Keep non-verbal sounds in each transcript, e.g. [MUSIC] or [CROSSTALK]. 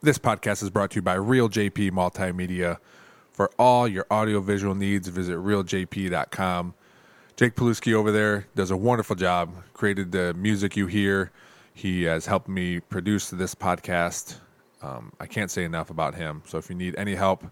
This podcast is brought to you by Reel JP Multimedia. For all your audiovisual needs, visit reeljp.com. Jake Paluski over there does a wonderful job, created the music you hear. He has helped me produce this podcast. Um, I can't say enough about him. So if you need any help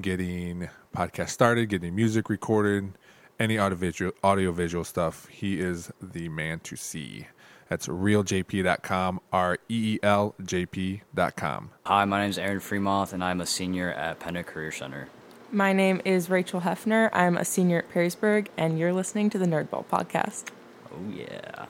getting podcast started, getting music recorded, any audiovisual audiovisual stuff, he is the man to see. That's reeljp.com, R E E L J P.com. Hi, my name is Aaron Friemoth, and I'm a senior at Penta Career Center. My name is Rachel Hefner. I'm a senior at Perrysburg, and you're listening to the Nerdball podcast. Oh, yeah.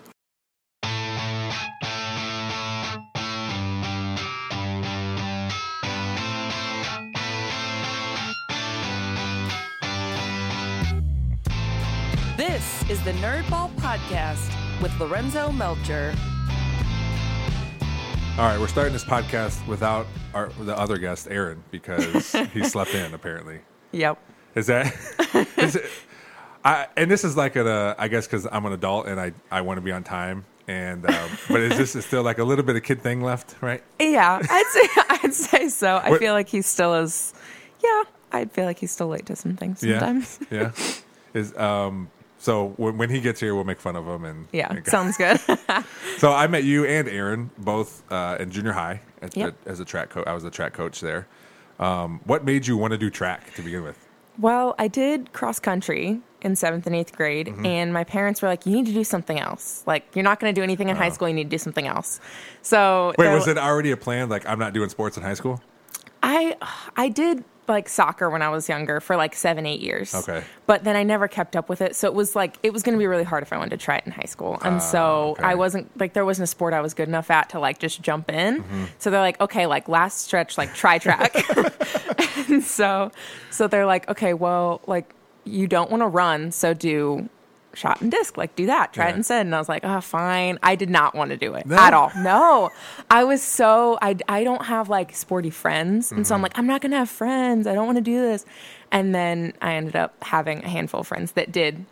This is the Nerdball Podcast with Lorenzo Melcher. All right, we're starting this podcast without our the other guest, Aaron, because [LAUGHS] he slept in apparently. Yep. Is that? [LAUGHS] is it, I and this is like a I guess because I'm an adult and I I want to be on time. And um, but is this is still like a little bit of kid thing left, right? Yeah, I'd say [LAUGHS] I'd say so. I What- feel like he still is. Yeah, I feel like he's still late to some things sometimes. Yeah, yeah. Is um so when, when he gets here, we'll make fun of him and Yeah, and- sounds good. [LAUGHS] So I met you and Aaron both uh, in junior high at, Yep. as a track coach. I was the track coach there. Um, what made you want to do track to begin with? well, I did cross country in seventh and eighth grade, Mm-hmm. and my parents were like, "You need to do something else. Like, you're not going to do anything in high school. You need to do something else." So. Wait, was it already a plan? Like I'm not doing sports in high school. I I did like soccer when I was younger for like seven eight years. Okay. but then I never kept up with it, so it was like it was going to be really hard if I wanted to try it in high school, and so Ah, okay. I wasn't like there wasn't a sport I was good enough at to like just jump in. Mm-hmm. So they're like, okay, like last stretch, like try track. [LAUGHS] [LAUGHS] and so so they're like, okay, well, like you don't want to run, so do. Shot and disc, like do that, try Yeah. it instead. And I was like, oh, fine. I did not want to do it No? at all. No, I was so I I don't have like sporty friends, and so I'm Mm-hmm. like I'm not gonna have friends. I don't want to do this. And then I ended up having a handful of friends that did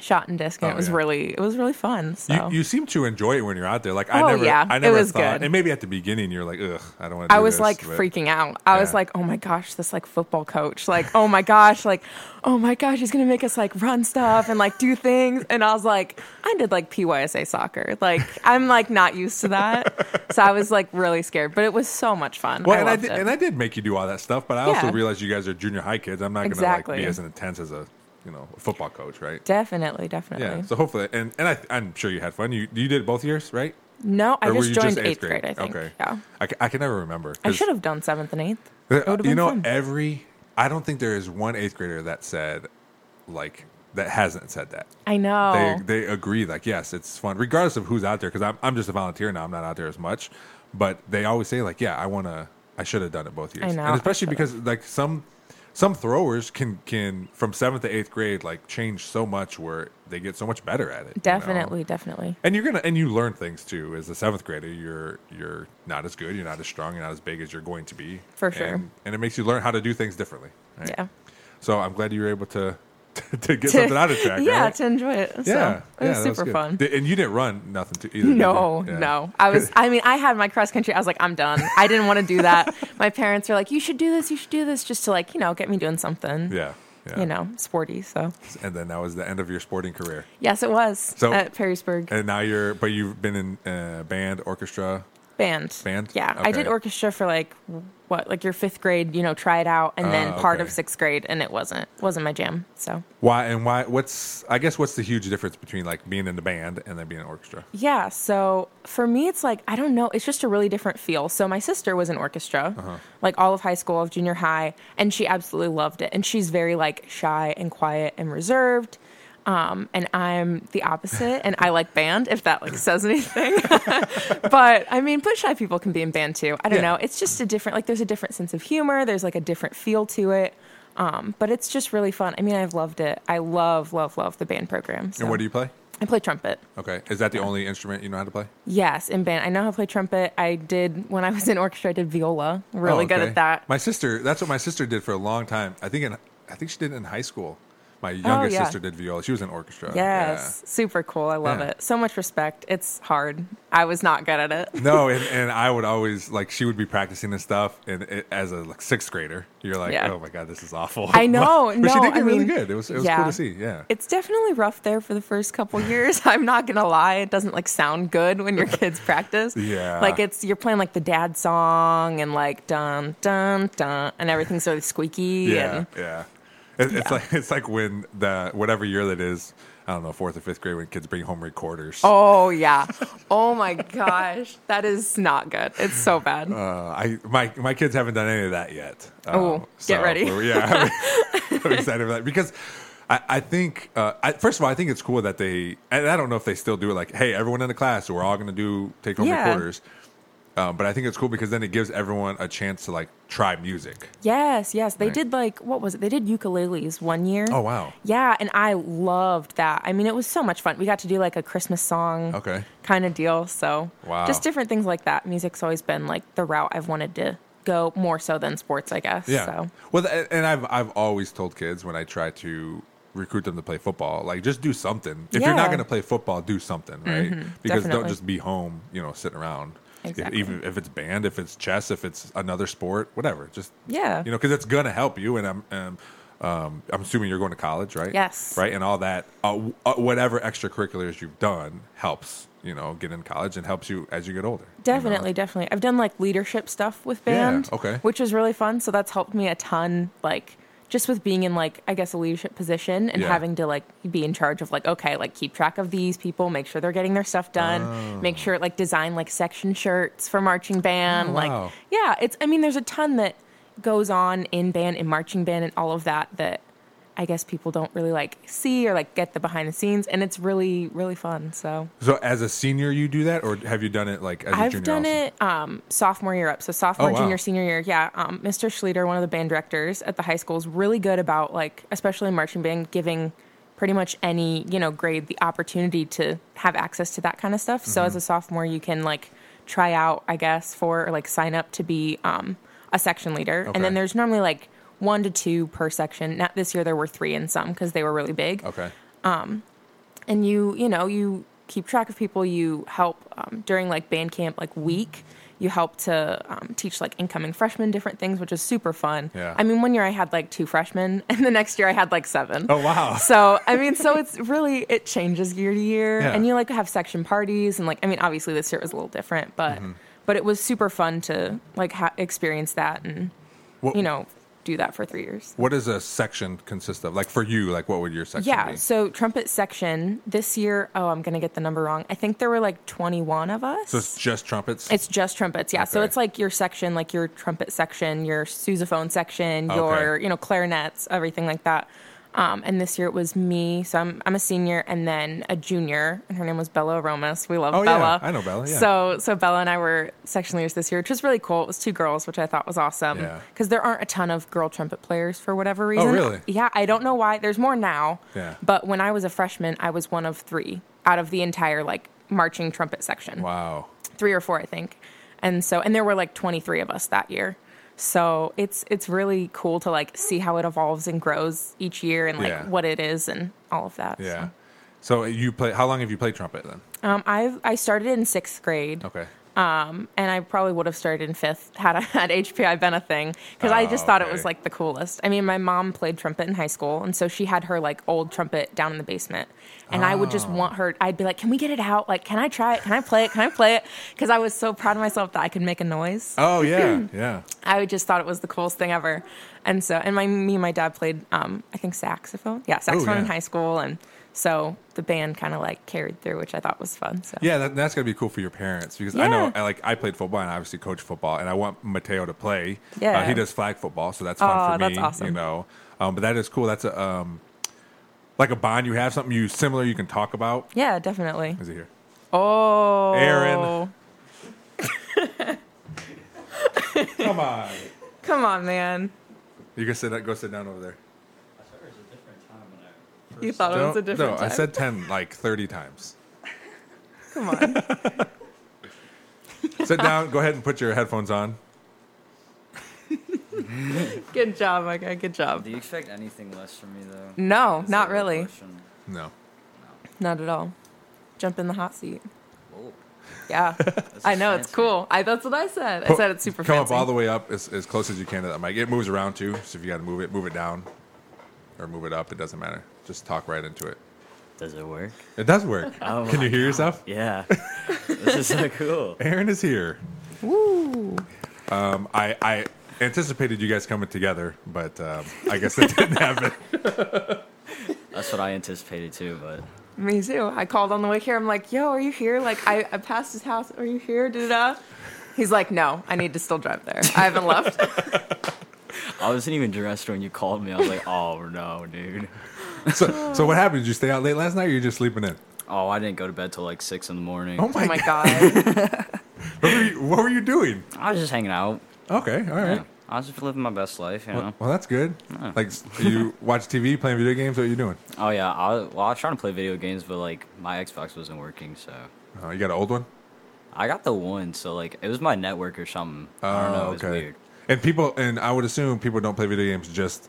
shot and disc, and Oh, it was yeah. really it was really fun. So You, you seem to enjoy it when you're out there. Like I Oh, never, yeah, I it never was thought, good. and maybe at the beginning you're like, ugh, I don't want to. I was like freaking out. I was like, oh my [LAUGHS] gosh, this like football coach, like oh my gosh, like oh my gosh, he's gonna make us like run stuff and like do things. And I was like, I did like PYSA soccer, like I'm like not used to that, so I was like really scared. But it was so much fun. Well, I and I did, it. and I did make you do all that stuff, but I also realized you guys are junior high kids. I'm not going to Exactly. like be as intense as a you know a football coach, right? definitely, definitely. Yeah. So hopefully, and and I, I'm sure you had fun. You you did both years, right? No, I Or were just joined eighth grade? I think. Okay. Yeah, I, I can never remember. I should have done seventh and eighth. You know, fun. every I don't think there is one eighth grader that said like that hasn't said that. I know. They they agree like yes, it's fun regardless of who's out there because I'm I'm just a volunteer now. I'm not out there as much, but they always say like yeah, I want to. I should have done it both years, I know, and especially because like some some throwers can can from seventh to eighth grade like change so much where they get so much better at it. you know? definitely, definitely. And you're gonna and you learn things too. As a seventh grader, you're you're not as good, you're not as strong, you're not as big as you're going to be. For sure. And, and it makes you learn how to do things differently. right? Yeah. So I'm glad you were able to [LAUGHS] to get something out of track. yeah, right? to enjoy it. So yeah, it was yeah, super good. fun. And you didn't run nothing to either. No. Yeah. no. I was. [LAUGHS] I mean, I had my cross country. I was like, I'm done. I didn't want to do that. [LAUGHS] my parents were like, you should do this. You should do this, just to like, you know, get me doing something. Yeah, yeah. You know, sporty. So And then that was the end of your sporting career. yes, it was So- at Perrysburg And now you're, but you've been in uh, band, orchestra. Band. band? Yeah, I did orchestra for like what, like your fifth grade. You know, try it out, and then Oh, part okay. of sixth grade, and it wasn't wasn't my jam. So Why and why? What's I guess what's the huge difference between like being in the band and then being in orchestra? Yeah, so for me, it's like, I don't know, it's just a really different feel. So my sister was in orchestra, Uh-huh. like all of high school, all of junior high, and she absolutely loved it. And she's very like shy and quiet and reserved. Um, and I'm the opposite, and I like band, if that like says anything. [LAUGHS] but I mean, but shy people can be in band too. I don't Yeah. know. It's just a different, like, there's a different sense of humor. There's like a different feel to it. Um, but it's just really fun. I mean, I've loved it. I love, love, love the band program. So. And what do you play? I play trumpet. Okay, is that the only instrument you know how to play? Yes, in band. I know how to play trumpet. I did when I was in orchestra. I did viola. Really Oh, good at that. My sister, that's what my sister did for a long time. I think in, I think she did it in high school, My oh, younger Oh, yeah. sister did viola. She was in orchestra. Yes, super cool. I love Yeah. it. So much respect. It's hard. I was not good at it. [LAUGHS] No, and, and I would always like she would be practicing this stuff, and it, as a like sixth grader, you're like, Yeah. oh my god, this is awful. I know. [LAUGHS] but she did get I really mean, good. It was it was yeah. cool to see. Yeah. It's definitely rough there for the first couple [LAUGHS] years. I'm not gonna lie; it doesn't like sound good when your kids practice. Yeah. like it's you're playing like the dad song and like dun dun dun, and everything's sort of squeaky. Yeah, and yeah. It, It's like it's like when the whatever year that is. I don't know, fourth or fifth grade when kids bring home recorders. oh yeah, [LAUGHS] oh my gosh, that is not good. It's so bad. Uh, I my my kids haven't done any of that yet. Oh, Um, get ready. Yeah, [LAUGHS] I'm, [LAUGHS] I'm excited for that because I, I think uh, I, first of all I think it's cool that they and I don't know if they still do it like hey everyone in the class we're all going to do take home Yeah. recorders. Um, but I think it's cool because then it gives everyone a chance to like try music. Yes, yes. They Right. did like what was it? They did ukuleles one year. Oh wow. Yeah, and I loved that. I mean, it was so much fun. We got to do like a Christmas song Okay. kind of deal. So, Wow. just different things like that. Music's always been like the route I've wanted to go more so than sports, I guess. Yeah. So, Well, and I've I've always told kids when I try to recruit them to play football, like just do something. If you're not Mm-hmm. going to play football, do something, right? because don't just be home, you know, sitting around. Exactly. even if it's band, if it's chess, if it's another sport, whatever. Just Yeah. you know, because it's gonna help you. And I'm um, um, I'm assuming you're going to college, right? Yes. Right, and all that, uh, uh, whatever extracurriculars you've done helps. You know, get in college and helps you as you get older. you know? definitely, definitely. I've done like leadership stuff with Yeah, band. okay. Which is really fun. So, that's helped me a ton. Like, just with being in like I guess a leadership position and Yeah. having to like be in charge of like okay like keep track of these people make sure they're getting their stuff done oh. make sure like design like section shirts for marching band Oh, like wow. yeah it's I mean there's a ton that goes on in band in marching band and all of that that I guess people don't really like see or like get the behind the scenes and it's really really fun so So, as a senior, you do that, or have you done it like as a I've junior? done also? it um, sophomore year up. So sophomore, Oh, wow. junior, senior year. Yeah. Um, Mr. Schleter, one of the band directors at the high school, is really good about like, especially in marching band, giving pretty much any you know grade the opportunity to have access to that kind of stuff. So Mm-hmm. as a sophomore, you can like try out, I guess, for or like sign up to be um, a section leader, Okay. and then there's normally like one to two per section. Not this year, there were three in some because they were really big Okay. Um, and you you know you keep track of people you help um, during like band camp like week you help to um, teach like incoming freshmen different things which is super fun Yeah. i mean one year i had like two freshmen [LAUGHS] and the next year i had like seven Oh wow. so i mean so it's really it changes year to year Yeah. and you like have section parties and like i mean obviously this year was a little different but Mm-hmm. but it was super fun to like ha- experience that and What- you know do that for three years What does a section consist of? Like for you, like what would your section yeah, be? so trumpet section this year. Oh, I'm gonna get the number wrong. I think there were like 21 of us. So it's just trumpets. it's just trumpets, yeah. So it's like your section, like your trumpet section, your sousaphone section, Okay. your you know clarinets, everything like that. Um, and this year it was me, so I'm I'm a senior, and then a junior, and her name was Bella Aromas. We love Oh, yeah. Bella. I know Bella, yeah. So so Bella and I were section leaders this year, which was really cool. It was two girls, which I thought was awesome Yeah. because there aren't a ton of girl trumpet players for whatever reason. Oh, really? Yeah, I don't know why. There's more now. Yeah. But when I was a freshman, I was one of three out of the entire like marching trumpet section. wow. Three or four, I think. And so and there were like 23 of us that year. So it's it's really cool to like see how it evolves and grows each year and like Yeah. what it is and all of that. Yeah. So you play? How long have you played trumpet then? Um, I've I started in sixth grade. Okay. Um, and I probably would have started in fifth had I had HPI been a thing because I Oh, just thought it was like the coolest. I mean, my mom played trumpet in high school, and so she had her like old trumpet down in the basement, and I would Oh. just want her. I'd be like, "Can we get it out? Like, can I try it? Can I play it? Can I play it?" Because I was so proud of myself that I could make a noise. Oh yeah, [CLEARS THROAT] yeah. I just thought it was the coolest thing ever. And so, and my me and my dad played, um, I think saxophone. Yeah, saxophone in Oh, yeah. high school, and so the band kind of like carried through, which I thought was fun. So Yeah, that, that's gonna be cool for your parents because I know, I, like, I played football and I obviously coach football, and I want Mateo to play. Yeah. uh, he does flag football, so that's fun Oh, for me. that's awesome. You know, um, but that is cool. That's a um, like a bond you have, something you similar you can talk about. yeah, definitely. Is it here? Oh, Aaron. [LAUGHS] Come on, Come on, man. you can sit. Go sit down over there. You thought it was a Don't- different no, time. I said ten like thirty times. [LAUGHS] Come on. [LAUGHS] Sit down. Go ahead and put your headphones on. [LAUGHS] Good job, my guy. Good job. Do you expect anything less from me though? No, Is not that a really. question? No. Not at all. Jump in the hot seat. Whoa. Yeah, That's I know it's fancy. cool. I that's what I said. I said it's super Come fancy. up all the way up as, as close as you can to that mic. It moves around too, so if you got to move it, move it down or move it up. It doesn't matter. Just talk right into it. Does it work? It does work. [LAUGHS] Oh Can you hear yourself? Yeah. this is so cool. [LAUGHS] Aaron is here. Woo. Um, I, I anticipated you guys coming together, but um, I guess that didn't [LAUGHS] happen. That's what I anticipated too, but Me too. I called on the way here. I'm like, "Yo, are you here?" Like, I, I passed his house. Are you here? Da da. da. He's like, "No, I need to still drive there. I haven't left." I wasn't even dressed when you called me. I was like, oh no, dude. So, so what [LAUGHS] happened? Did you stay out late last night, or you're just sleeping in? Oh, I didn't go to bed till like six in the morning. Oh my, oh my god! god. [LAUGHS] What were, you, what were you doing? I was just hanging out. Okay, all right. Yeah. I was just living my best life, you know. Well, well, that's good. Like you [LAUGHS] watch TV, playing video games. What are you doing? Oh yeah, I was, well, I was trying to play video games, but like my Xbox wasn't working, so Oh, you got an old one. I got the one. So like it was my network or something. I don't know. Oh, It was oh, okay. weird. And people, and I would assume people don't play video games just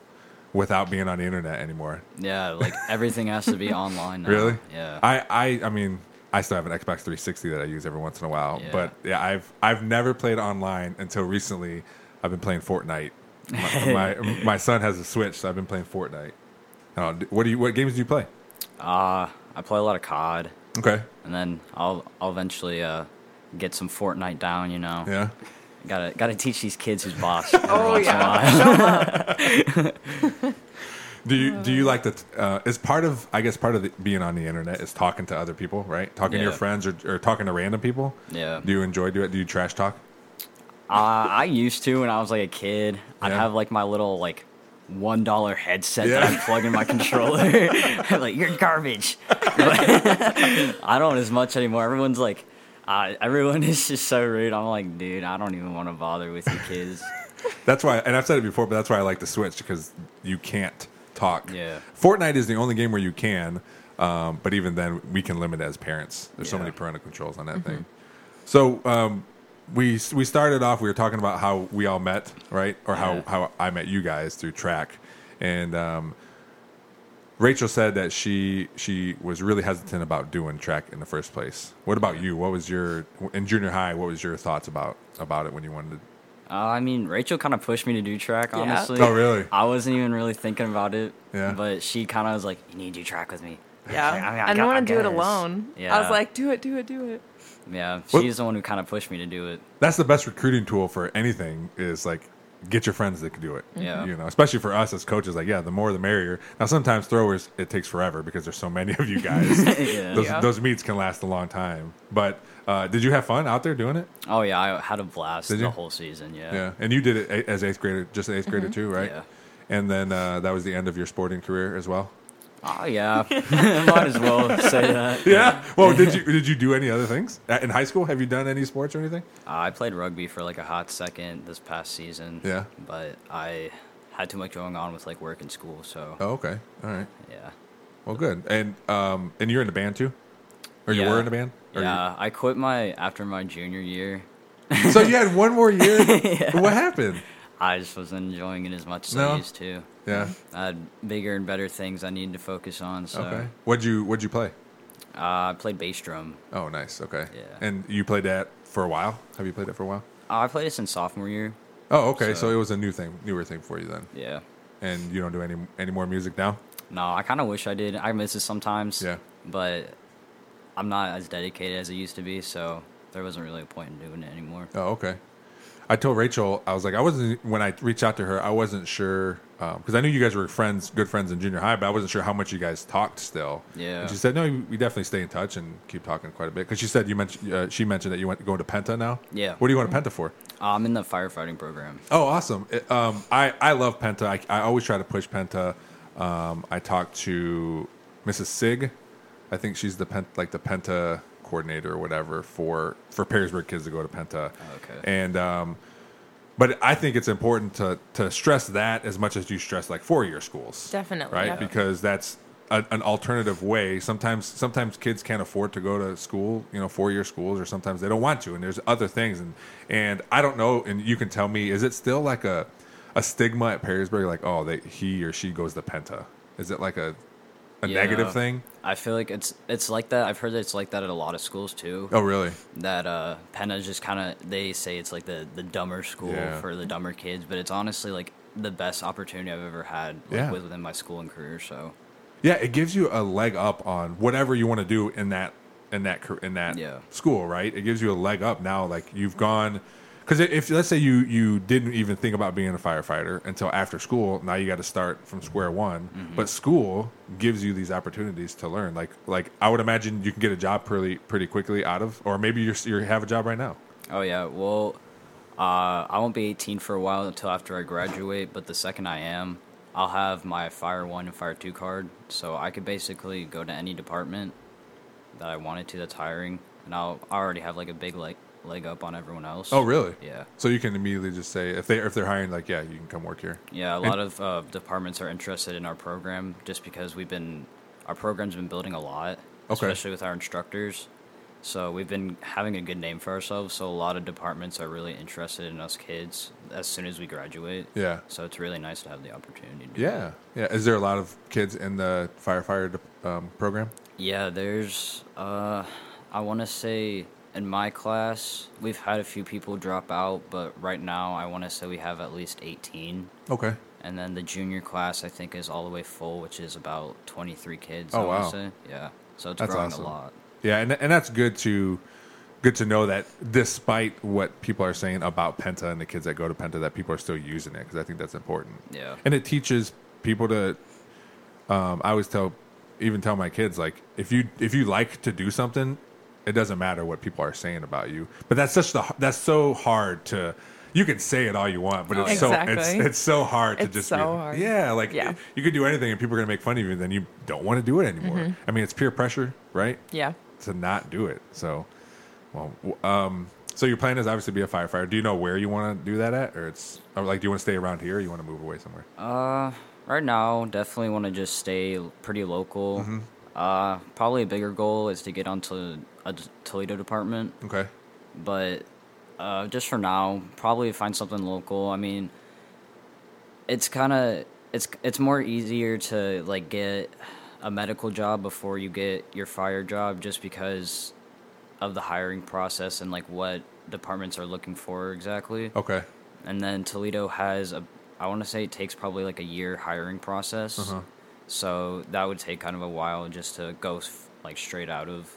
without being on the internet anymore. Yeah, like everything has to be [LAUGHS] online. Now. Really? Yeah. I, I, I mean, I still have an Xbox 360 that I use every once in a while. Yeah. But yeah, I've I've never played online until recently. I've been playing Fortnite. My [LAUGHS] my, my son has a Switch, so I've been playing Fortnite. D- what do you? What games do you play? uh, I play a lot of COD, Okay. and then I'll I'll eventually uh get some Fortnite down. You know. Yeah. [LAUGHS] Gotta gotta teach these kids who's boss. [LAUGHS] Oh once in a yeah. [LAUGHS] Do you do you like to? Uh, is part of I guess part of the, being on the internet is talking to other people, right? Talking to your friends or, or talking to random people. Yeah. Do you enjoy do it? Do you trash talk? Uh, I used to when I was like a kid. I'd have like my little like one dollar headset Yeah. that I'd plug in my [LAUGHS] controller. like you're garbage. But I don't as much anymore. Everyone's like, uh, everyone [LAUGHS] is just so rude. I'm like, dude, I don't even want to bother with you kids. [LAUGHS] That's why, and I've said it before, but that's why I like the Switch because you can't talk. Yeah. Fortnite is the only game where you can, um, but even then, we can limit as parents. There's so many parental controls on that thing. So um, we we started off. We were talking about how we all met, right, or how Yeah. how I met you guys through track, and um, Rachel said that she she was really hesitant about doing track in the first place. What about you? What was your in junior high? What was your thoughts about about it when you wanted to? Uh, I mean, Rachel kind of pushed me to do track. Yeah. Honestly. Oh, really? I wasn't even really thinking about it. Yeah. But she kind of was like, "You need to do track with me." Yeah. I mean, I I didn't gu- want to do it alone. Yeah, I was like, "Do it, do it, do it." Yeah, What- she's the one who kind of pushed me to do it. that's the best recruiting tool for anything is like get your friends that can do it. Yeah. You know, especially for us as coaches, like, yeah, the more the merrier. Now, sometimes throwers, it takes forever because there's so many of you [LAUGHS] guys. yeah. those, Yeah. those meets can last a long time. But uh, did you have fun out there doing it? Oh yeah, I had a blast Did the you? whole season. Yeah. Yeah. And you did it as eighth grader, just an 8th grader too, right? Yeah. And then uh, that was the end of your sporting career as well. Oh yeah, [LAUGHS] might as well say that. [LAUGHS] Yeah. Well, did you did you do any other things in high school? Have you done any sports or anything? Uh, I played rugby for like a hot second this past season. Yeah. But I had too much going on with like work and school, so Oh, okay. All right. yeah. Well, good. And um, and you're in the band too, or you Yeah. were in the band? Or you- Yeah, I quit my after my junior year. So you had one more year. [LAUGHS] What happened? I just wasn't enjoying it as much as No? I used to. Yeah. I had bigger and better things I needed to focus on. So Okay. What'd you What'd you play? uh, I played bass drum. Oh, nice. Okay. Yeah. And you played that for a while. Have you played it for a while? Uh, I played it since sophomore year. Oh, okay. So, So- it was a new thing, newer thing for you then. Yeah. And you don't do any any more music now? No, I kind of wish I did. I miss it sometimes. Yeah. But I'm not as dedicated as I used to be, so there wasn't really a point in doing it anymore. Oh, okay. I told Rachel I was like I wasn't when I reached out to her I wasn't sure because I knew you guys were friends, good friends in junior high, but I wasn't sure how much you guys talked still. Yeah. And she said no, we definitely stay in touch and keep talking quite a bit because she said you mentioned uh, she mentioned that you went going to Penta now. Yeah. What do you want to Penta for? Uh, I'm in the firefighting program. Oh, awesome! It- um, I I love Penta. I, I always try to push Penta. Um, I talked to Mrs. Sig. I think she's the pen, like the Penta coordinator or whatever for for Perrysburg kids to go to Penta. Okay. And um, but I think it's important to to stress that as much as you stress like four year schools. Definitely, Right, yeah. because that's a, an alternative way. Sometimes sometimes kids can't afford to go to school, you know, four year schools, or sometimes they don't want to, and there's other things. And and I don't know. And you can tell me, is it still like a a stigma at Perrysburg, like oh, they, he or she goes to Penta? Is it like a a Yeah. negative thing? I feel like it's it's like that. I've heard that it's like that at a lot of schools too. Oh, really? That uh, Penta is just kind of they say it's like the the dumber school Yeah. for the dumber kids, but it's honestly like the best opportunity I've ever had like, Yeah. within my school and career. So Yeah, it gives you a leg up on whatever you want to do in that in that in that Yeah. school, right? It gives you a leg up now. Like you've gone because if let's say you you didn't even think about being a firefighter until after school, now you got to start from square one. Mm-hmm. But school gives you these opportunities to learn. Like like I would imagine you can get a job pretty pretty quickly out of, or maybe you're you have a job right now. Oh yeah, well, uh, I won't be 18 for a while until after I graduate. But the second I am, I'll have my Fire One and Fire Two card, so I could basically go to any department that I wanted to that's hiring, and I'll I already have like a big like leg up on everyone else. Oh, really? Yeah. So you can immediately just say if they if they're hiring, like, yeah, you can come work here. Yeah, a And- lot of uh, departments are interested in our program just because we've been our program's been building a lot, Okay. especially with our instructors. So we've been having a good name for ourselves. So a lot of departments are really interested in us kids as soon as we graduate. Yeah. So it's really nice to have the opportunity. Yeah, yeah. Is there a lot of kids in the firefighter um, program? Yeah, there's uh I want to say in my class, we've had a few people drop out, but right now I want to say we have at least 18. Okay. And then the junior class I think is all the way full, which is about 23 kids, Oh, I wow. say. Yeah. So it's That's growing awesome. a lot. Yeah, and and that's good to good to know that despite what people are saying about Penta and the kids that go to Penta, that people are still using it because I think that's important. Yeah. and it teaches people to. Um, I always tell, even tell my kids like if you if you like to do something, it doesn't matter what people are saying about you. But that's such the that's so hard to. You can say it all you want, but it's so it's it's so hard to It's just so be, hard. yeah, like Yeah. you could do anything and people are gonna make fun of you, and then you don't want to do it anymore. Mm-hmm. I mean, it's peer pressure, right? Yeah. to not do it. So, well, um, so your plan is obviously to be a firefighter. Do you know where you want to do that at, or it's or like do you want to stay around here, or you want to move away somewhere? Uh, right now, definitely want to just stay pretty local. Mm-hmm. Uh, probably a bigger goal is to get onto a Toledo department, Okay. but uh, just for now, probably find something local. I mean, it's kind of it's it's more easier to like get a medical job before you get your fire job, just because of the hiring process and like what departments are looking for exactly Okay. and then Toledo has a I want to say it takes probably like a year hiring process. Uh-huh. So that would take kind of a while just to go like straight out of.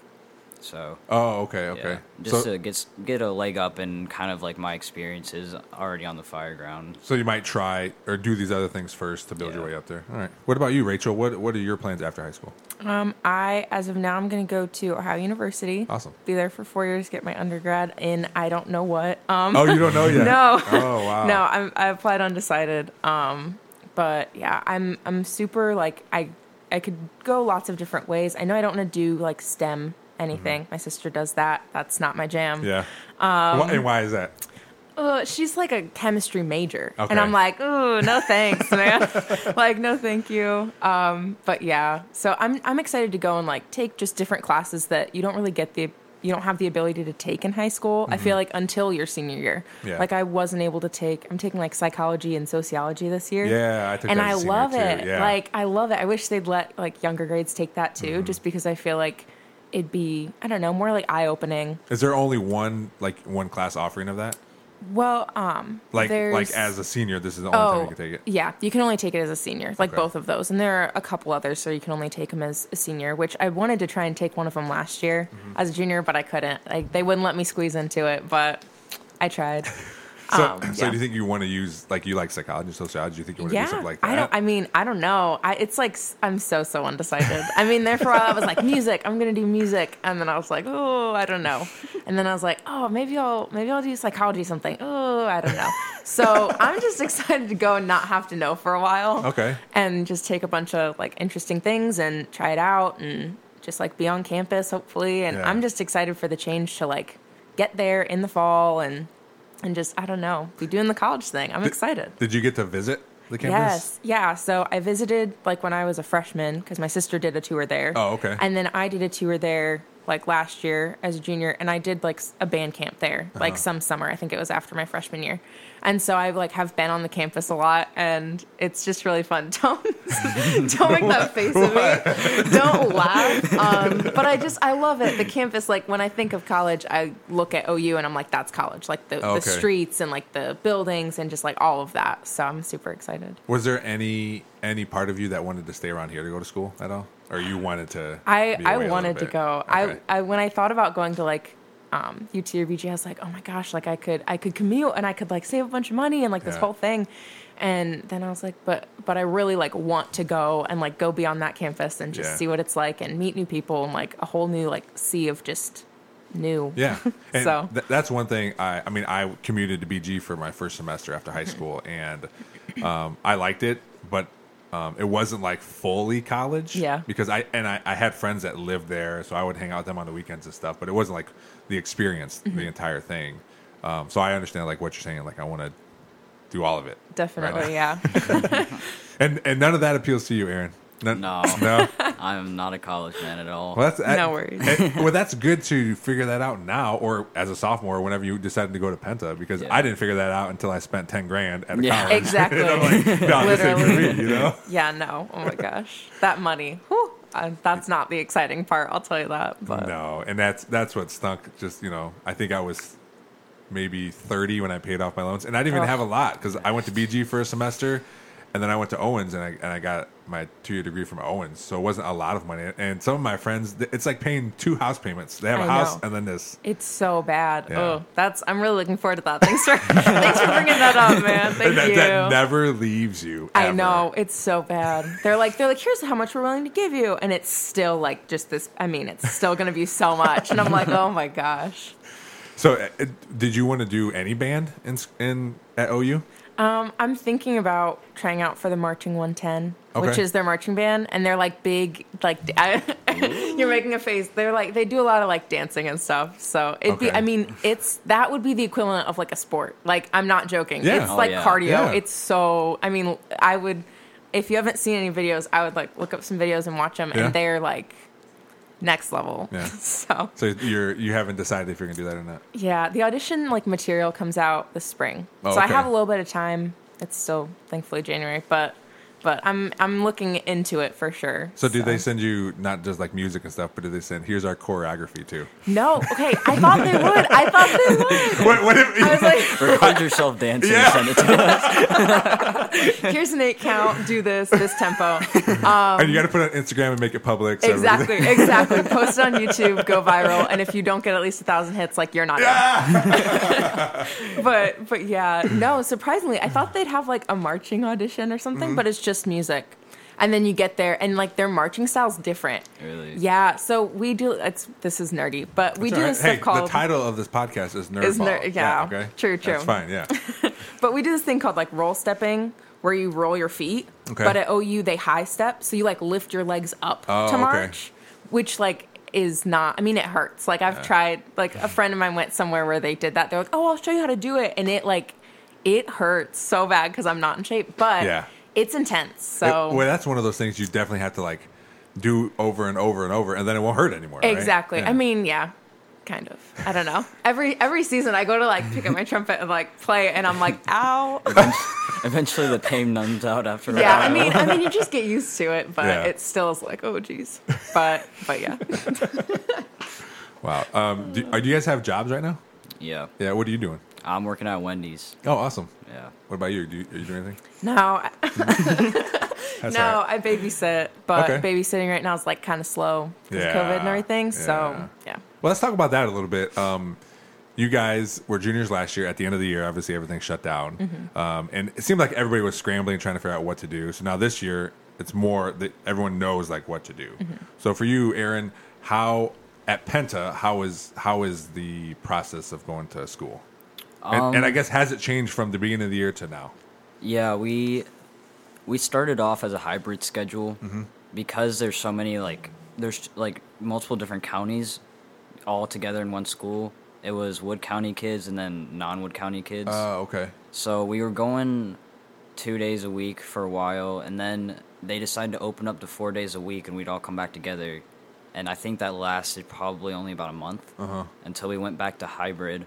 So Oh, okay, okay. yeah, just so, to get get a leg up and kind of like my experiences already on the fire ground. so you might try or do these other things first to build your way up there. All right. What about you, Rachel? What What are your plans after high school? Um, I, as of now, I'm going to go to Ohio University. Awesome. Be there for four years, get my undergrad in I don't know what. Um, Oh, you don't know yet? [LAUGHS] No. Oh, wow. no, I'm, I applied undecided. Um, but yeah, I'm I'm super like I I could go lots of different ways. I know I don't want to do like STEM anything. My sister does that. That's not my jam. Mm-hmm. Yeah. Um, and why is that? Uh, she's like a chemistry major, Okay. and I'm like, ooh, no [LAUGHS] thanks, man. [LAUGHS] like, no, thank you. Um, but yeah, so I'm I'm excited to go and like take just different classes that you don't really get the you don't have the ability to take in high school. I feel like until your senior year, Mm-hmm. Yeah. like I wasn't able to take. I'm taking like psychology and sociology this year. Yeah, I took and I love it. Yeah. Like I love it. I wish they'd let like younger grades take that too, Mm-hmm. just because I feel like it'd be I don't know more like eye opening. Is there only one like one class offering of that? Well, um, Like there's, like as a senior, this is the only time you can take it. Yeah, you can only take it as a senior, like Okay. both of those. And there are a couple others, so you can only take them as a senior, which I wanted to try and take one of them last year Mm-hmm. as a junior, but I couldn't. Like, they wouldn't let me squeeze into it, but I tried. [LAUGHS] So, Um, [CLEARS THROAT] so yeah. do you think you want to use like you like psychology, and sociology? Do you think you want to do something like that? I don't. I mean, I don't know. I, it's like I'm so so undecided. I mean, there for a while I was like music. I'm gonna do music, and then I was like, oh, I don't know. And then I was like, oh, maybe I'll maybe I'll do psychology something. Oh, I don't know. So I'm just [LAUGHS] excited to go and not have to know for a while. Okay. And just take a bunch of like interesting things and try it out and just like be on campus hopefully. And Yeah. I'm just excited for the change to like get there in the fall and and just I don't know be doing the college thing. I'm excited. Did you get to visit the campus? Yes, yeah. So I visited like when I was a freshman because my sister did a tour there. Oh, okay. And then I did a tour there like last year as a junior, and I did like a band camp there, like uh-huh. some summer. I think it was after my freshman year, and so I like have been on the campus a lot, and it's just really fun. [LAUGHS] Don't don't make that [LAUGHS] face at me. Don't laugh. Um, but I just I love it. The campus, like when I think of college, I look at OU and I'm like, that's college. Like the, Okay. the streets and like the buildings and just like all of that. So I'm super excited. Was there any any part of you that wanted to stay around here to go to school at all, or you wanted to? I I wanted to go. Okay. I I when I thought about going to like um, UT or I was like, oh my gosh, like I could I could commute and I could like save a bunch of money and like this Yeah. whole thing. And then I was like, but but I really like want to go and like go beyond that campus and just Yeah. see what it's like and meet new people and like a whole new like sea of just new. Yeah. [LAUGHS] And So- th- that's one thing. I, I mean, I commuted to BG for my first semester after high school, [CLEARS THROAT] and um, I liked it, but um, it wasn't like fully college. Yeah. Because I and I, I had friends that lived there, so I would hang out with them on the weekends and stuff. But it wasn't like the experience, Mm-hmm. the entire thing. Um, so I understand like what you're saying. Like I want to do all of it. Definitely, yeah. [LAUGHS] And and none of that appeals to you, Aaron. None, No. No. [LAUGHS] I'm not a college man at all. Well, that's No worries. and- well, that's good to figure that out now, or as a sophomore, whenever you decided to go to Penta, because Yeah. I didn't figure that out until I spent ten grand at a Yeah. college. Exactly. [LAUGHS] And I'm like, no, this ain't for Literally. me, you know. yeah, no. Oh my gosh. That money. Whew, uh, that's not the exciting part, I'll tell you that. But No, and that's that's what stunk. Just you know, I think I was maybe thirty when I paid off my loans, and I didn't even Ugh. have a lot because I went to BG for a semester, and then I went to Owens, and I and I got my two year degree from Owens, so it wasn't a lot of money. And some of my friends, it's like paying two house payments. They have a I house know. and then this. It's so bad. Yeah. Oh, that's. I'm really looking forward to that. Thanks for [LAUGHS] thanks for bringing that up, man. [LAUGHS] Thank that, you. that never leaves you. I know it's so bad. They're like they're like here's how much we're willing to give you, and it's still like just this. I mean, it's still going to be so much, and I'm like, oh my gosh. So, uh, did you want to do any band in in at OU? Um, I'm thinking about trying out for the Marching 110, which is their marching band, and they're like big, like I, [LAUGHS] you're making a face. They're like they do a lot of like dancing and stuff. So it'd be, I mean, it's that would be the equivalent of like a sport. Like I'm not joking. Yeah. It's Oh, like yeah. cardio. Yeah. It's so. I mean, I would, if you haven't seen any videos, I would like look up some videos and watch them, Yeah. and they're like next level. Yeah. [LAUGHS] so So you're you haven't decided if you're gonna do that or not. yeah, the audition like material comes out this spring, Oh, so I have a little bit of time. It's still thankfully January, but but I'm I'm looking into it for sure. So do they send you not just like music and stuff, but do they send here's our choreography too? No, okay. I thought they would. I thought they would. [LAUGHS] What, what if, I was like, [LAUGHS] Record yourself dancing Yeah. and send it to us. [LAUGHS] here's an eight count. Do this this tempo. and you got to put it on Instagram and make it public. So Exactly, exactly. Post it on YouTube, go viral, and if you don't get at least a thousand hits, like you're not. Yeah. but but yeah, no. Surprisingly, I thought they'd have like a marching audition or something, Mm-hmm. but it's just music. And then you get there, and like their marching style's different. Really? Yeah. So we do. It's this is nerdy, but we It's do all right. this stuff Hey, called. the title of this podcast is Nerd Is Ball. Nerd- yeah. okay. True, true. That's fine. Yeah. [LAUGHS] But we do this thing called like roll stepping, where you roll your feet. Okay. But at OU, they high step, so you like lift your legs up Oh, to okay. march, which like is not. I mean, it hurts. Like I've tried. Like a friend of mine went somewhere where they did that. They're like, "Oh, I'll show you how to do it," and it like it hurts so bad because I'm not in shape. But Yeah. It's intense. So It- well, that's one of those things you definitely have to like do over and over and over, and then it won't hurt anymore. right? exactly. Yeah. I mean, yeah. Kind of. I don't know. Every every season, I go to like pick up my trumpet and like play, and I'm like, "Ow!" Eventually, the pain numbs out after a Yeah, I mean, I mean, you just get [LAUGHS] used to it, but Yeah. it still is like, oh, geez. But, but yeah, [LAUGHS] wow. Um, do, do you guys have jobs right now? yeah. Yeah. What are you doing? I'm working at Wendy's. Oh, awesome. Yeah. What about you? Do you, are you doing anything? no, I- [LAUGHS] That's no, all right. I babysit, but Okay. babysitting right now is like kind of slow because Yeah, of COVID and everything. So yeah. yeah, Well, let's talk about that a little bit. Um, you guys were juniors last year. At the end of the year, obviously everything shut down, Mm-hmm. um, and it seemed like everybody was scrambling, trying to figure out what to do. So now this year, it's more that everyone knows like what to do. Mm-hmm. So for you, Aaron, how at Penta, how is how is the process of going to school? And, and I Um, guess has it changed from the beginning of the year to now? Yeah, we we started off as a hybrid schedule Mm-hmm. because there's so many like there's like multiple different counties all together in one school. It was Wood County kids and then non-Wood County kids. Oh, okay. So we were going two days a week for a while, and then they decided to open up to four days a week, and we'd all come back together. and I think that lasted probably only about a month Uh-huh. until we went back to hybrid.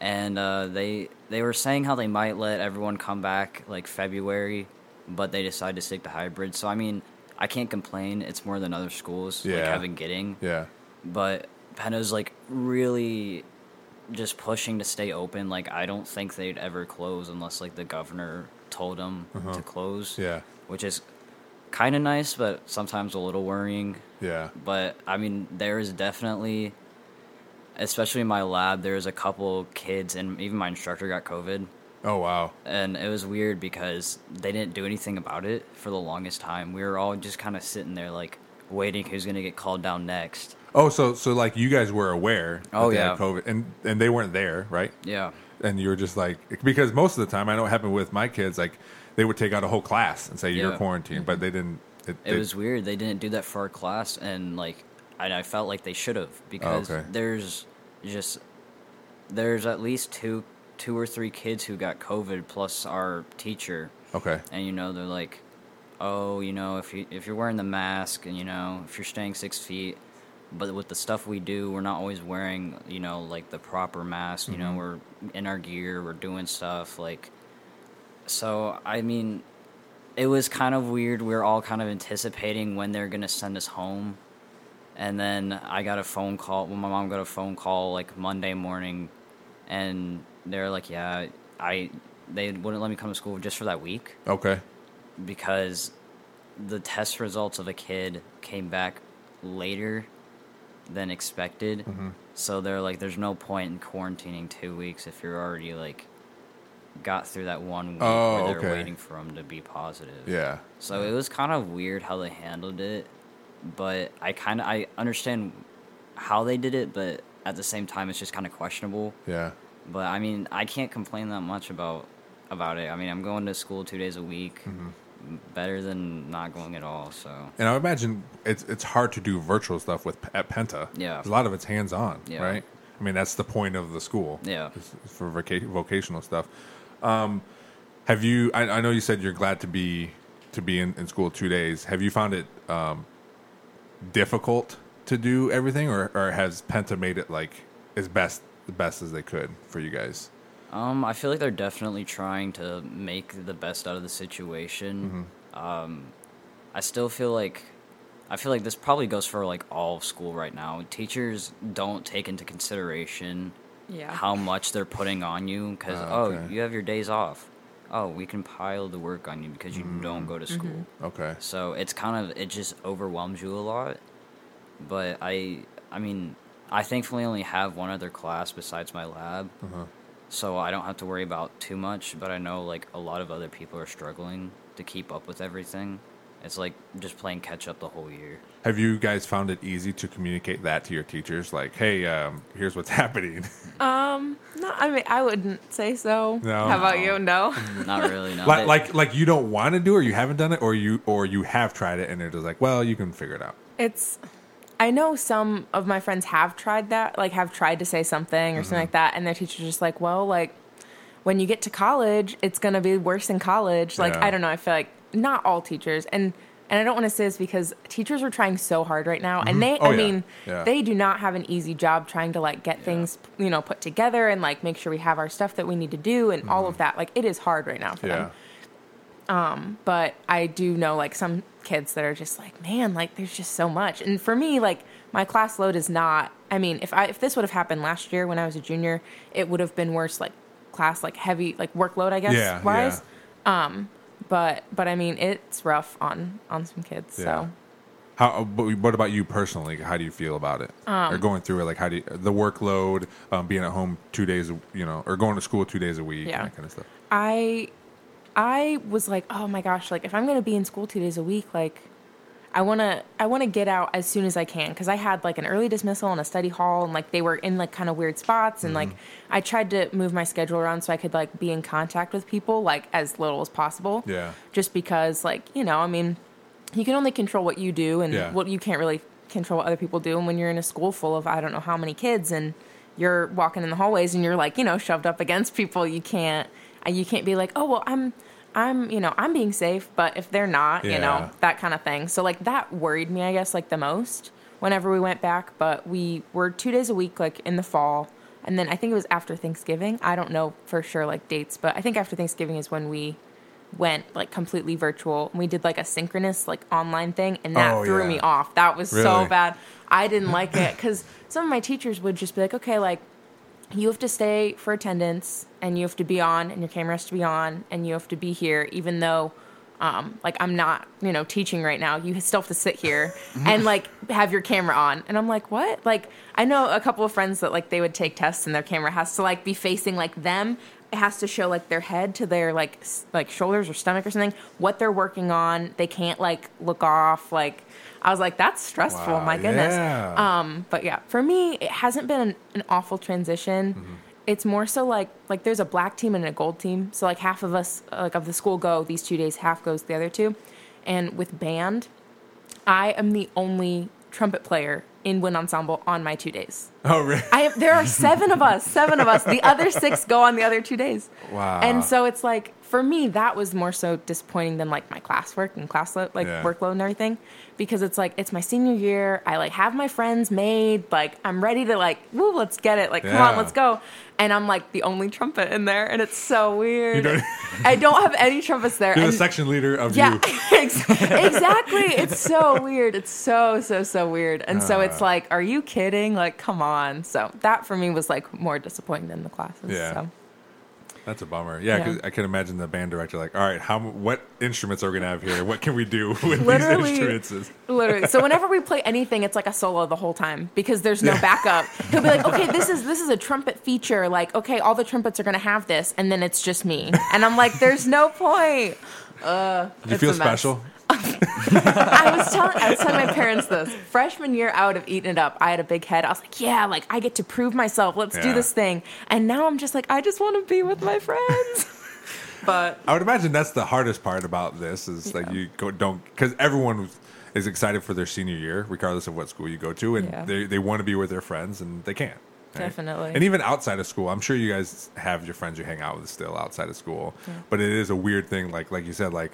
And uh, they they were saying how they might let everyone come back like February, but they decided to stick to hybrid. So I mean, I can't complain. It's more than other schools like Yeah. have been getting Yeah. but Penta's like really just pushing to stay open. Like I don't think they'd ever close unless like the governor told them to close. Uh-huh. Yeah. which is kind of nice, but sometimes a little worrying. Yeah. But I mean, there is definitely, especially in my lab, there was a couple kids, and even my instructor got COVID. Oh wow. And it was weird because they didn't do anything about it for the longest time. We were all just kind of sitting there, like waiting who's going to get called down next. Oh, so so like you guys were aware. Oh, yeah. COVID, and and they weren't there, right? Yeah. And you were just like, because most of the time, I know it happened with my kids. Like, they would take out a whole class and say you're Yeah. quarantined, but they didn't. It, It they- was weird. They didn't do that for our class, and like, I, I felt like they should have oh, because okay. there's just there's at least two two or three kids who got COVID plus our teacher, okay. and you know they're like, oh, you know if you if you're wearing the mask and you know if you're staying six feet, but with the stuff we do, we're not always wearing you know like the proper mask. You know mm-hmm. we're in our gear, we're doing stuff like. So I mean, it was kind of weird. We were all kind of anticipating when they're gonna send us home, and then I got a phone call. Well, my mom got a phone call like Monday morning, and they're like, "Yeah, I." They wouldn't let me come to school just for that week Okay. because the test results of a kid came back later than expected. Mm-hmm. So they're like, "There's no point in quarantining two weeks if you're already like." Got through that one week Oh, where they're okay. waiting for them to be positive. Yeah. So it was kind of weird how they handled it, but I kind of I understand how they did it, but at the same time it's just kind of questionable. Yeah. But I mean, I can't complain that much about about it. I mean, I'm going to school 2 days a week. Mm-hmm. Better than not going at all, so And I imagine it's it's hard to do virtual stuff with at Penta. Yeah, A lot of it's hands on, Yeah. right? I mean, that's the point of the school. Yeah. for voca- vocational stuff. Um, have you? I, I know you said you're glad to be to be in, in school two days. Have you found it um, difficult to do everything, or, or has Penta made it like as best the best as they could for you guys? Um, I feel like they're definitely trying to make the best out of the situation. Um, I still feel like I feel like this probably goes for like all of school right now. Teachers don't take into consideration Yeah. how much they're putting on you because Ah, oh, okay. you have your days off. Oh, we can pile the work on you because you don't go to school. Okay. So it's kind of it just overwhelms you a lot. But I I mean, I thankfully only have one other class besides my lab. So I don't have to worry about too much, but I know like a lot of other people are struggling to keep up with everything. It's like just playing catch up the whole year. Have you guys found it easy to communicate that to your teachers? Like, hey, um, here's what's [LAUGHS] happening. Um, no, I mean, I wouldn't say so. No? How about you? No. Mm, not really, no. like, like, like you don't want to do, it, or you haven't done it, or you, or you have tried it, and they're just like, well, you can figure it out. It's I know some of my friends have tried that, like have tried to say something or something mm-hmm. like that, and their teacher's just like, well, like when you get to college, it's gonna be worse in college. Like Yeah. I don't know, I feel like not all teachers and and I don't want to say this because teachers are trying so hard right now, and mm-hmm. they, Oh, I yeah. mean, Yeah. they do not have an easy job trying to like get things, you know, put together and like make sure we have our stuff that we need to do and all mm-hmm. of that. Like it is hard right now for them Yeah, um, but I do know like some kids that are just like, man, like there's just so much. And for me, like my class load is not. I mean, if I if this would have happened last year when I was a junior, it would have been worse. Like class, like heavy, like workload, I guess. Yeah, wise. Um, but but I mean, it's rough on on some kids. Yeah. So How? But what about you personally? How do you feel about it? Um, or going through it? Like, how do you, the workload, um, being at home two days, you know, or going to school two days a week, Yeah. and that kind of stuff. I I was like, oh my gosh, like if I'm gonna be in school two days a week, like I wanna I wanna get out as soon as I can because I had like an early dismissal and a study hall and like they were in like kind of weird spots and like mm-hmm. I tried to move my schedule around so I could like be in contact with people like as little as possible. Yeah. Just because like you know I mean you can only control what you do and Yeah. what you can't really control what other people do and when you're in a school full of I don't know how many kids and you're walking in the hallways and you're like you know shoved up against people you can't you can't be like oh well I'm I'm you know I'm being safe but if they're not you know that kind of thing so like that worried me I guess like the most whenever we went back, but we were two days a week, like in the fall. And then I think it was after Thanksgiving. I don't know for sure, like dates, but I think after Thanksgiving is when we went like completely virtual. We did like a synchronous, like online thing, and that Oh, threw yeah. me off. That was Really? so bad. I didn't like it because some of my teachers would just be like, okay, like, you have to stay for attendance and you have to be on and your camera has to be on and you have to be here even though um, like i'm not you know teaching right now. You still have to sit here and like have your camera on. And i'm like what? Like i know a couple of friends that like they would take tests and their camera has to like be facing like them. It has to show like their head to their like s- like shoulders or stomach or something what they're working on. They can't like look off like i was like that's stressful Wow, my goodness yeah. um, but yeah, for me, it hasn't been an, an awful transition. Mm-hmm. It's more so like like there's a black team and a gold team. So like half of us like of the school go these two days, half goes the other two. And with band, I am the only trumpet player in wind ensemble on my two days. Oh, really? I am, there are seven of us, seven of us. The [LAUGHS] other six go on the other two days. Wow. And so it's like for me that was more so disappointing than like my classwork and class lo- like Yeah. workload and everything because it's like it's my senior year. I like have my friends made. Like I'm ready to like woo, let's get it. Like come on, let's go. And I'm like the only trumpet in there, and it's so weird. don't- I don't have any trumpets there. [LAUGHS] You're the section leader of yeah, you. [LAUGHS] ex- exactly. It's so weird. It's so so so weird. And so it's Uh. like, are you kidding? Like, come on. So that for me was like more disappointing than the classes. Yeah. So. That's a bummer. Yeah, Yeah. I can imagine the band director like, all right, how what instruments are we gonna have here? What can we do [LAUGHS] with Literally. these instruments? Literally. So whenever we play anything, it's like a solo the whole time because there's no backup. He'll be like, [LAUGHS] "Okay, this is this is a trumpet feature. Like, okay, all the trumpets are gonna have this, and then it's just me." And I'm like, "There's no point." Uh, Do you feel special? [LAUGHS] I was telling I was telling my parents this freshman year out of eating it up. I had a big head. I was like, "Yeah, like I get to prove myself. Let's do Yeah. this thing." And now I'm just like, I just want to be with my friends. [LAUGHS] but I would imagine that's the hardest part about this is like you go don't because everyone is excited for their senior year, regardless of what school you go to, and Yeah. they they want to be with their friends and they can't. right? Definitely. And even outside of school, I'm sure you guys have your friends you hang out with still outside of school. But it is a weird thing, like like you said, like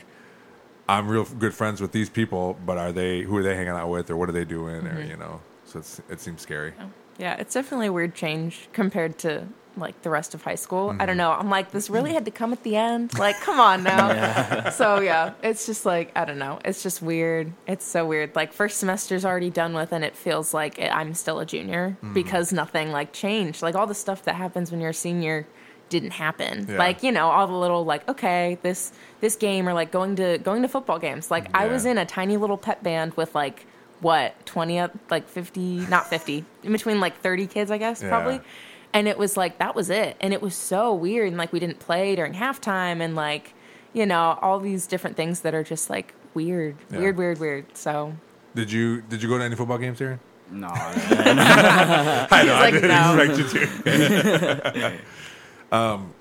I'm real good friends with these people, but are they who are they hanging out with or what are they doing Mm-hmm. or you know? So it's it seems scary. Yeah, it's definitely a weird change compared to like the rest of high school. Mm-hmm. I don't know. I'm like, this really [LAUGHS] had to come at the end. Like, come on now. [LAUGHS] So yeah, it's just like I don't know. It's just weird. It's so weird. Like first semester's already done with, and it feels like it, I'm still a junior Mm. because nothing like changed. Like all the stuff that happens when you're a senior didn't happen. Yeah. Like you know all the little like okay this this game or like going to going to football games. Like I was in a tiny little pet band with like what 20 up like 50 not 50 in between like 30 kids i guess Yeah. probably and it was like that was it and it was so weird and like we didn't play during halftime and like you know all these different things that are just like weird Yeah. weird weird weird so Did you did you go to any football games here? No, [LAUGHS] I know. like, I didn't no. expect you to. [LAUGHS] [LAUGHS] um,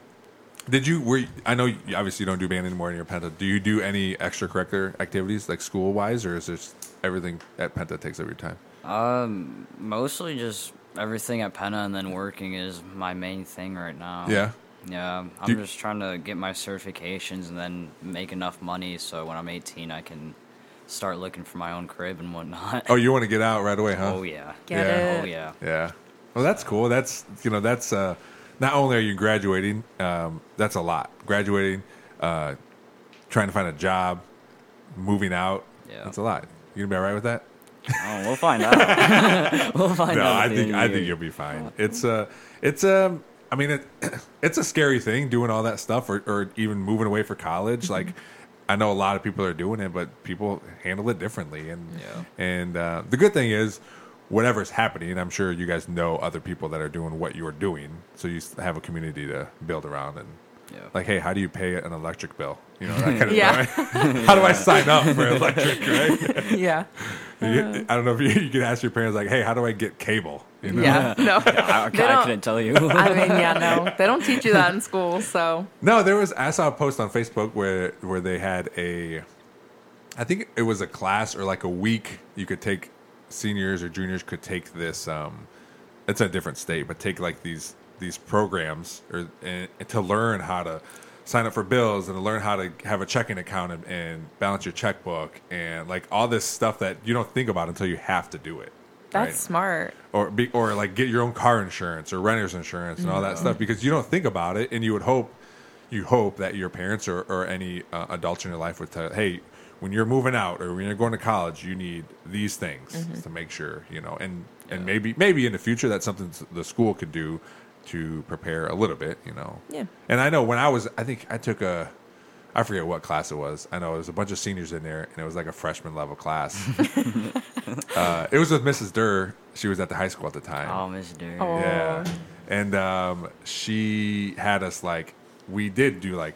did you? Were you- I know you obviously you don't do band anymore in your Penta. Do you do any extracurricular activities like school wise, or is this everything at Penta takes up your time? um, mostly just everything at Penta and then working is my main thing right now. Yeah. Yeah, I'm Do- just trying to get my certifications and then make enough money so when I'm 18 I can start looking for my own crib and whatnot. Oh, you want to get out right away, huh? Oh yeah. Get Yeah. it Oh yeah. Yeah. Well, that's cool. That's you know that's uh, not only are you graduating, um, that's a lot. Graduating, uh, trying to find a job, moving out. Yeah. That's a lot. You gonna be all right with that? Oh, we'll find out. [LAUGHS] we'll find no, out. I think I think you'll be fine. It's uh it's um I mean it [CLEARS THROAT] it's a scary thing doing all that stuff or, or even moving away for college. Mm-hmm. Like I know a lot of people are doing it, but people handle it differently. And Yeah. and uh, the good thing is whatever's happening, I'm sure you guys know other people that are doing what you're doing, so you have a community to build around and. Yeah. Like, hey, how do you pay an electric bill? You know, that kind of [LAUGHS] Yeah. [LAUGHS] how do I sign up for electric? [LAUGHS] Right? yeah You- I don't know if you, you can ask your parents, like, hey, how do I get cable? You know? yeah no I, I don't- couldn't tell you. I mean, yeah, no, they don't teach you that in school. So No, there was. I saw a post on Facebook where where they had a, I think it was a class or like a week you could take. Seniors or juniors could take this. Um, it's a different state, but take like these these programs or and, to learn how to sign up for bills and to learn how to have a checking account and, and balance your checkbook and like all this stuff that you don't think about until you have to do it. That's right? smart. or be, or like get your own car insurance or renter's insurance and all that stuff because you don't think about it and you would hope you hope that your parents or, or any uh, adults in your life would tell hey when you're moving out or when you're going to college you need these things to make sure you know and and maybe maybe in the future that's something the school could do to prepare a little bit you know Yeah. and i know when i was i think i took a I forget what class it was. I know it was a bunch of seniors in there, and it was like a freshman level class. [LAUGHS] [LAUGHS] uh, it was with Mrs. Durr. She was at the high school at the time. Oh, Miss Durr. Oh. Yeah, and um, she had us like we did do like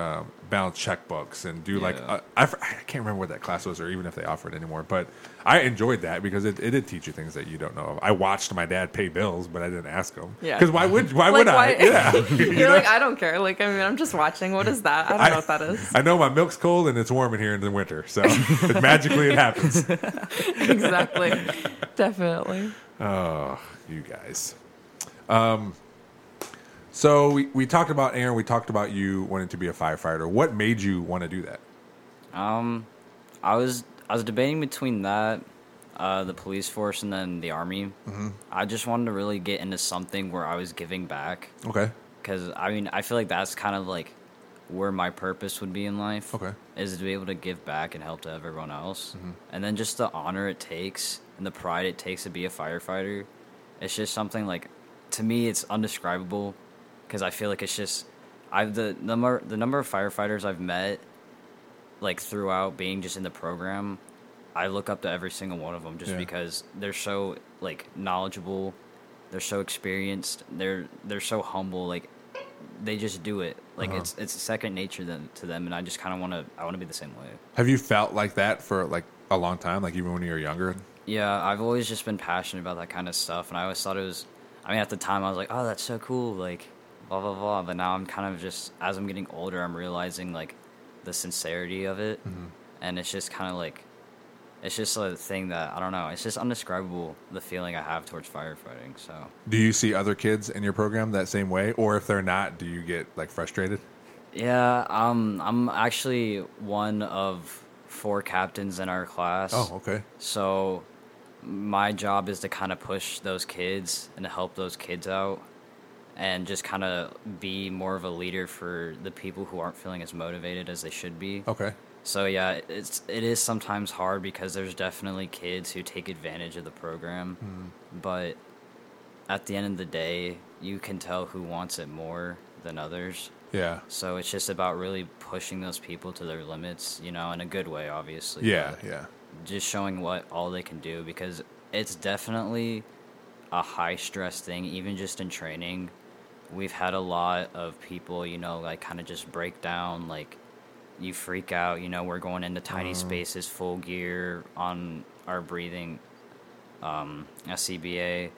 um, balance checkbooks and do like Yeah. uh, I, f- I can't remember what that class was or even if they offer it anymore. But I enjoyed that because it, it did teach you things that you don't know. Of. I watched my dad pay bills, but I didn't ask him. Yeah. because why would why Like, would I? Yeah, [LAUGHS] [LAUGHS] You You're know? like, I don't care. Like, I mean, I'm just watching. What is that? I don't know what that is. [LAUGHS] I know my milk's cold and it's warm in here in the winter, so it, magically it happens. exactly. Definitely. Oh, you guys. Um, so we, we talked about Aaron. We talked about you wanting to be a firefighter. What made you want to do that? Um, I was I was debating between that, uh, the police force, and then the army. Mm-hmm. I just wanted to really get into something where I was giving back, Okay. because I mean I feel like that's kind of like where my purpose would be in life. Okay. is to be able to give back and help to everyone else, Mm-hmm. and then just the honor it takes and the pride it takes to be a firefighter. It's just something like, to me, it's undescribable, because I feel like it's just, I've the number the number of firefighters I've met, like throughout being just in the program, I look up to every single one of them just Yeah. because they're so like knowledgeable, they're so experienced, they're they're so humble, like they just do it. Like Uh-huh. it's it's second nature then to them, and I just kind of want to I want to be the same way. Have you felt like that for like a long time? Like even when you were younger? Yeah, I've always just been passionate about that kind of stuff, and I always thought it was. I mean, at the time, I was like, "Oh, that's so cool!" Like, blah blah blah. But now I'm kind of just, as I'm getting older, I'm realizing like the sincerity of it, and it's just kind of like, it's just a thing that I don't know. It's just undescribable the feeling I have towards firefighting. So Do you see other kids in your program that same way, or if they're not, do you get like frustrated? yeah, um, I'm actually one of four captains in our class. Oh, okay. So my job is to kind of push those kids and to help those kids out and just kind of be more of a leader for the people who aren't feeling as motivated as they should be. Okay. So yeah, it's it is sometimes hard because there's definitely kids who take advantage of the program, hmm. but at the end of the day, you can tell who wants it more than others. Yeah. So it's just about really pushing those people to their limits, you know, in a good way, obviously. Yeah. Yeah. just showing what all they can do because it's definitely a high stress thing even just in training we've had a lot of people you know like kind of just break down like you freak out you know we're going into tiny spaces full gear on our breathing um SCBA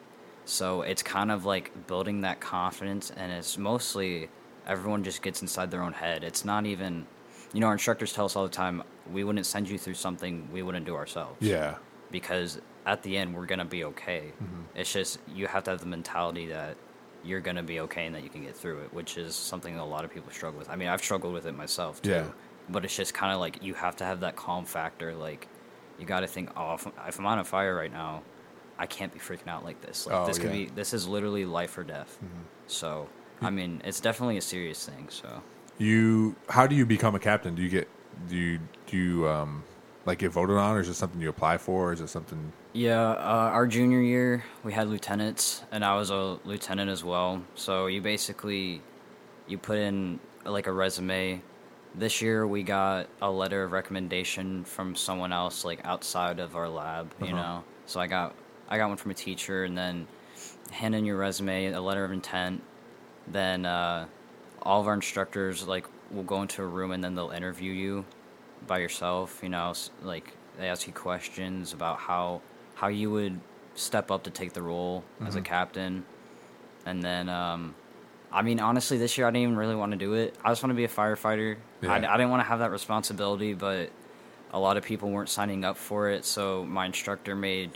so it's kind of like building that confidence and it's mostly everyone just gets inside their own head. It's not even you know our instructors tell us all the time we wouldn't send you through something we wouldn't do ourselves. Yeah. because at the end we're gonna be okay. It's just you have to have the mentality that you're gonna be okay and that you can get through it which is something that a lot of people struggle with i mean i've struggled with it myself too Yeah. but it's just kind of like you have to have that calm factor like you got to think oh if, i'm on a fire right now i can't be freaking out like this like Oh, this could yeah. be this is literally life or death so i mean it's definitely a serious thing so You. How do you become a captain? Do you get? Do you? Do you? Um, like get voted on, or is it something you apply for? Or is it something? Yeah, uh, our junior year we had lieutenants, and I was a lieutenant as well. So you basically you put in like a resume. This year we got a letter of recommendation from someone else, like outside of our lab. You Uh-huh. know, so I got I got one from a teacher, and then hand in your resume, a letter of intent. Then uh, all of our instructors like will go into a room, and then they'll interview you by yourself. You know, like they ask you questions about how how you would step up to take the role as a Mm-hmm. captain, and then um, I mean honestly, this year I didn't even really want to do it. I just want to be a firefighter. I, Yeah. I didn't want to have that responsibility, but a lot of people weren't signing up for it. So my instructor made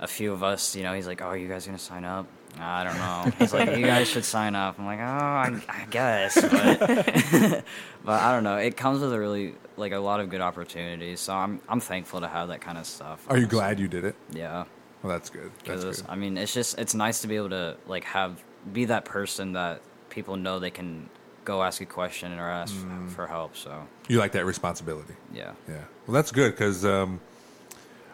a few of us. You know, he's like, "Oh, are you guys gonna sign up?" I don't know. [LAUGHS] He's like, "You guys should sign up." I'm like, "Oh, I, I guess," but [LAUGHS] but I don't know. It comes with a really like a lot of good opportunities. So I'm I'm thankful to have that kind of stuff. Are you glad you did it? Yeah. Well, that's good. That's 'Cause, good. I mean, it's just it's nice to be able to like have be that person that people know they can go ask a question or ask Mm. for help. So You like that responsibility. yeah, Yeah. Well, that's good because um,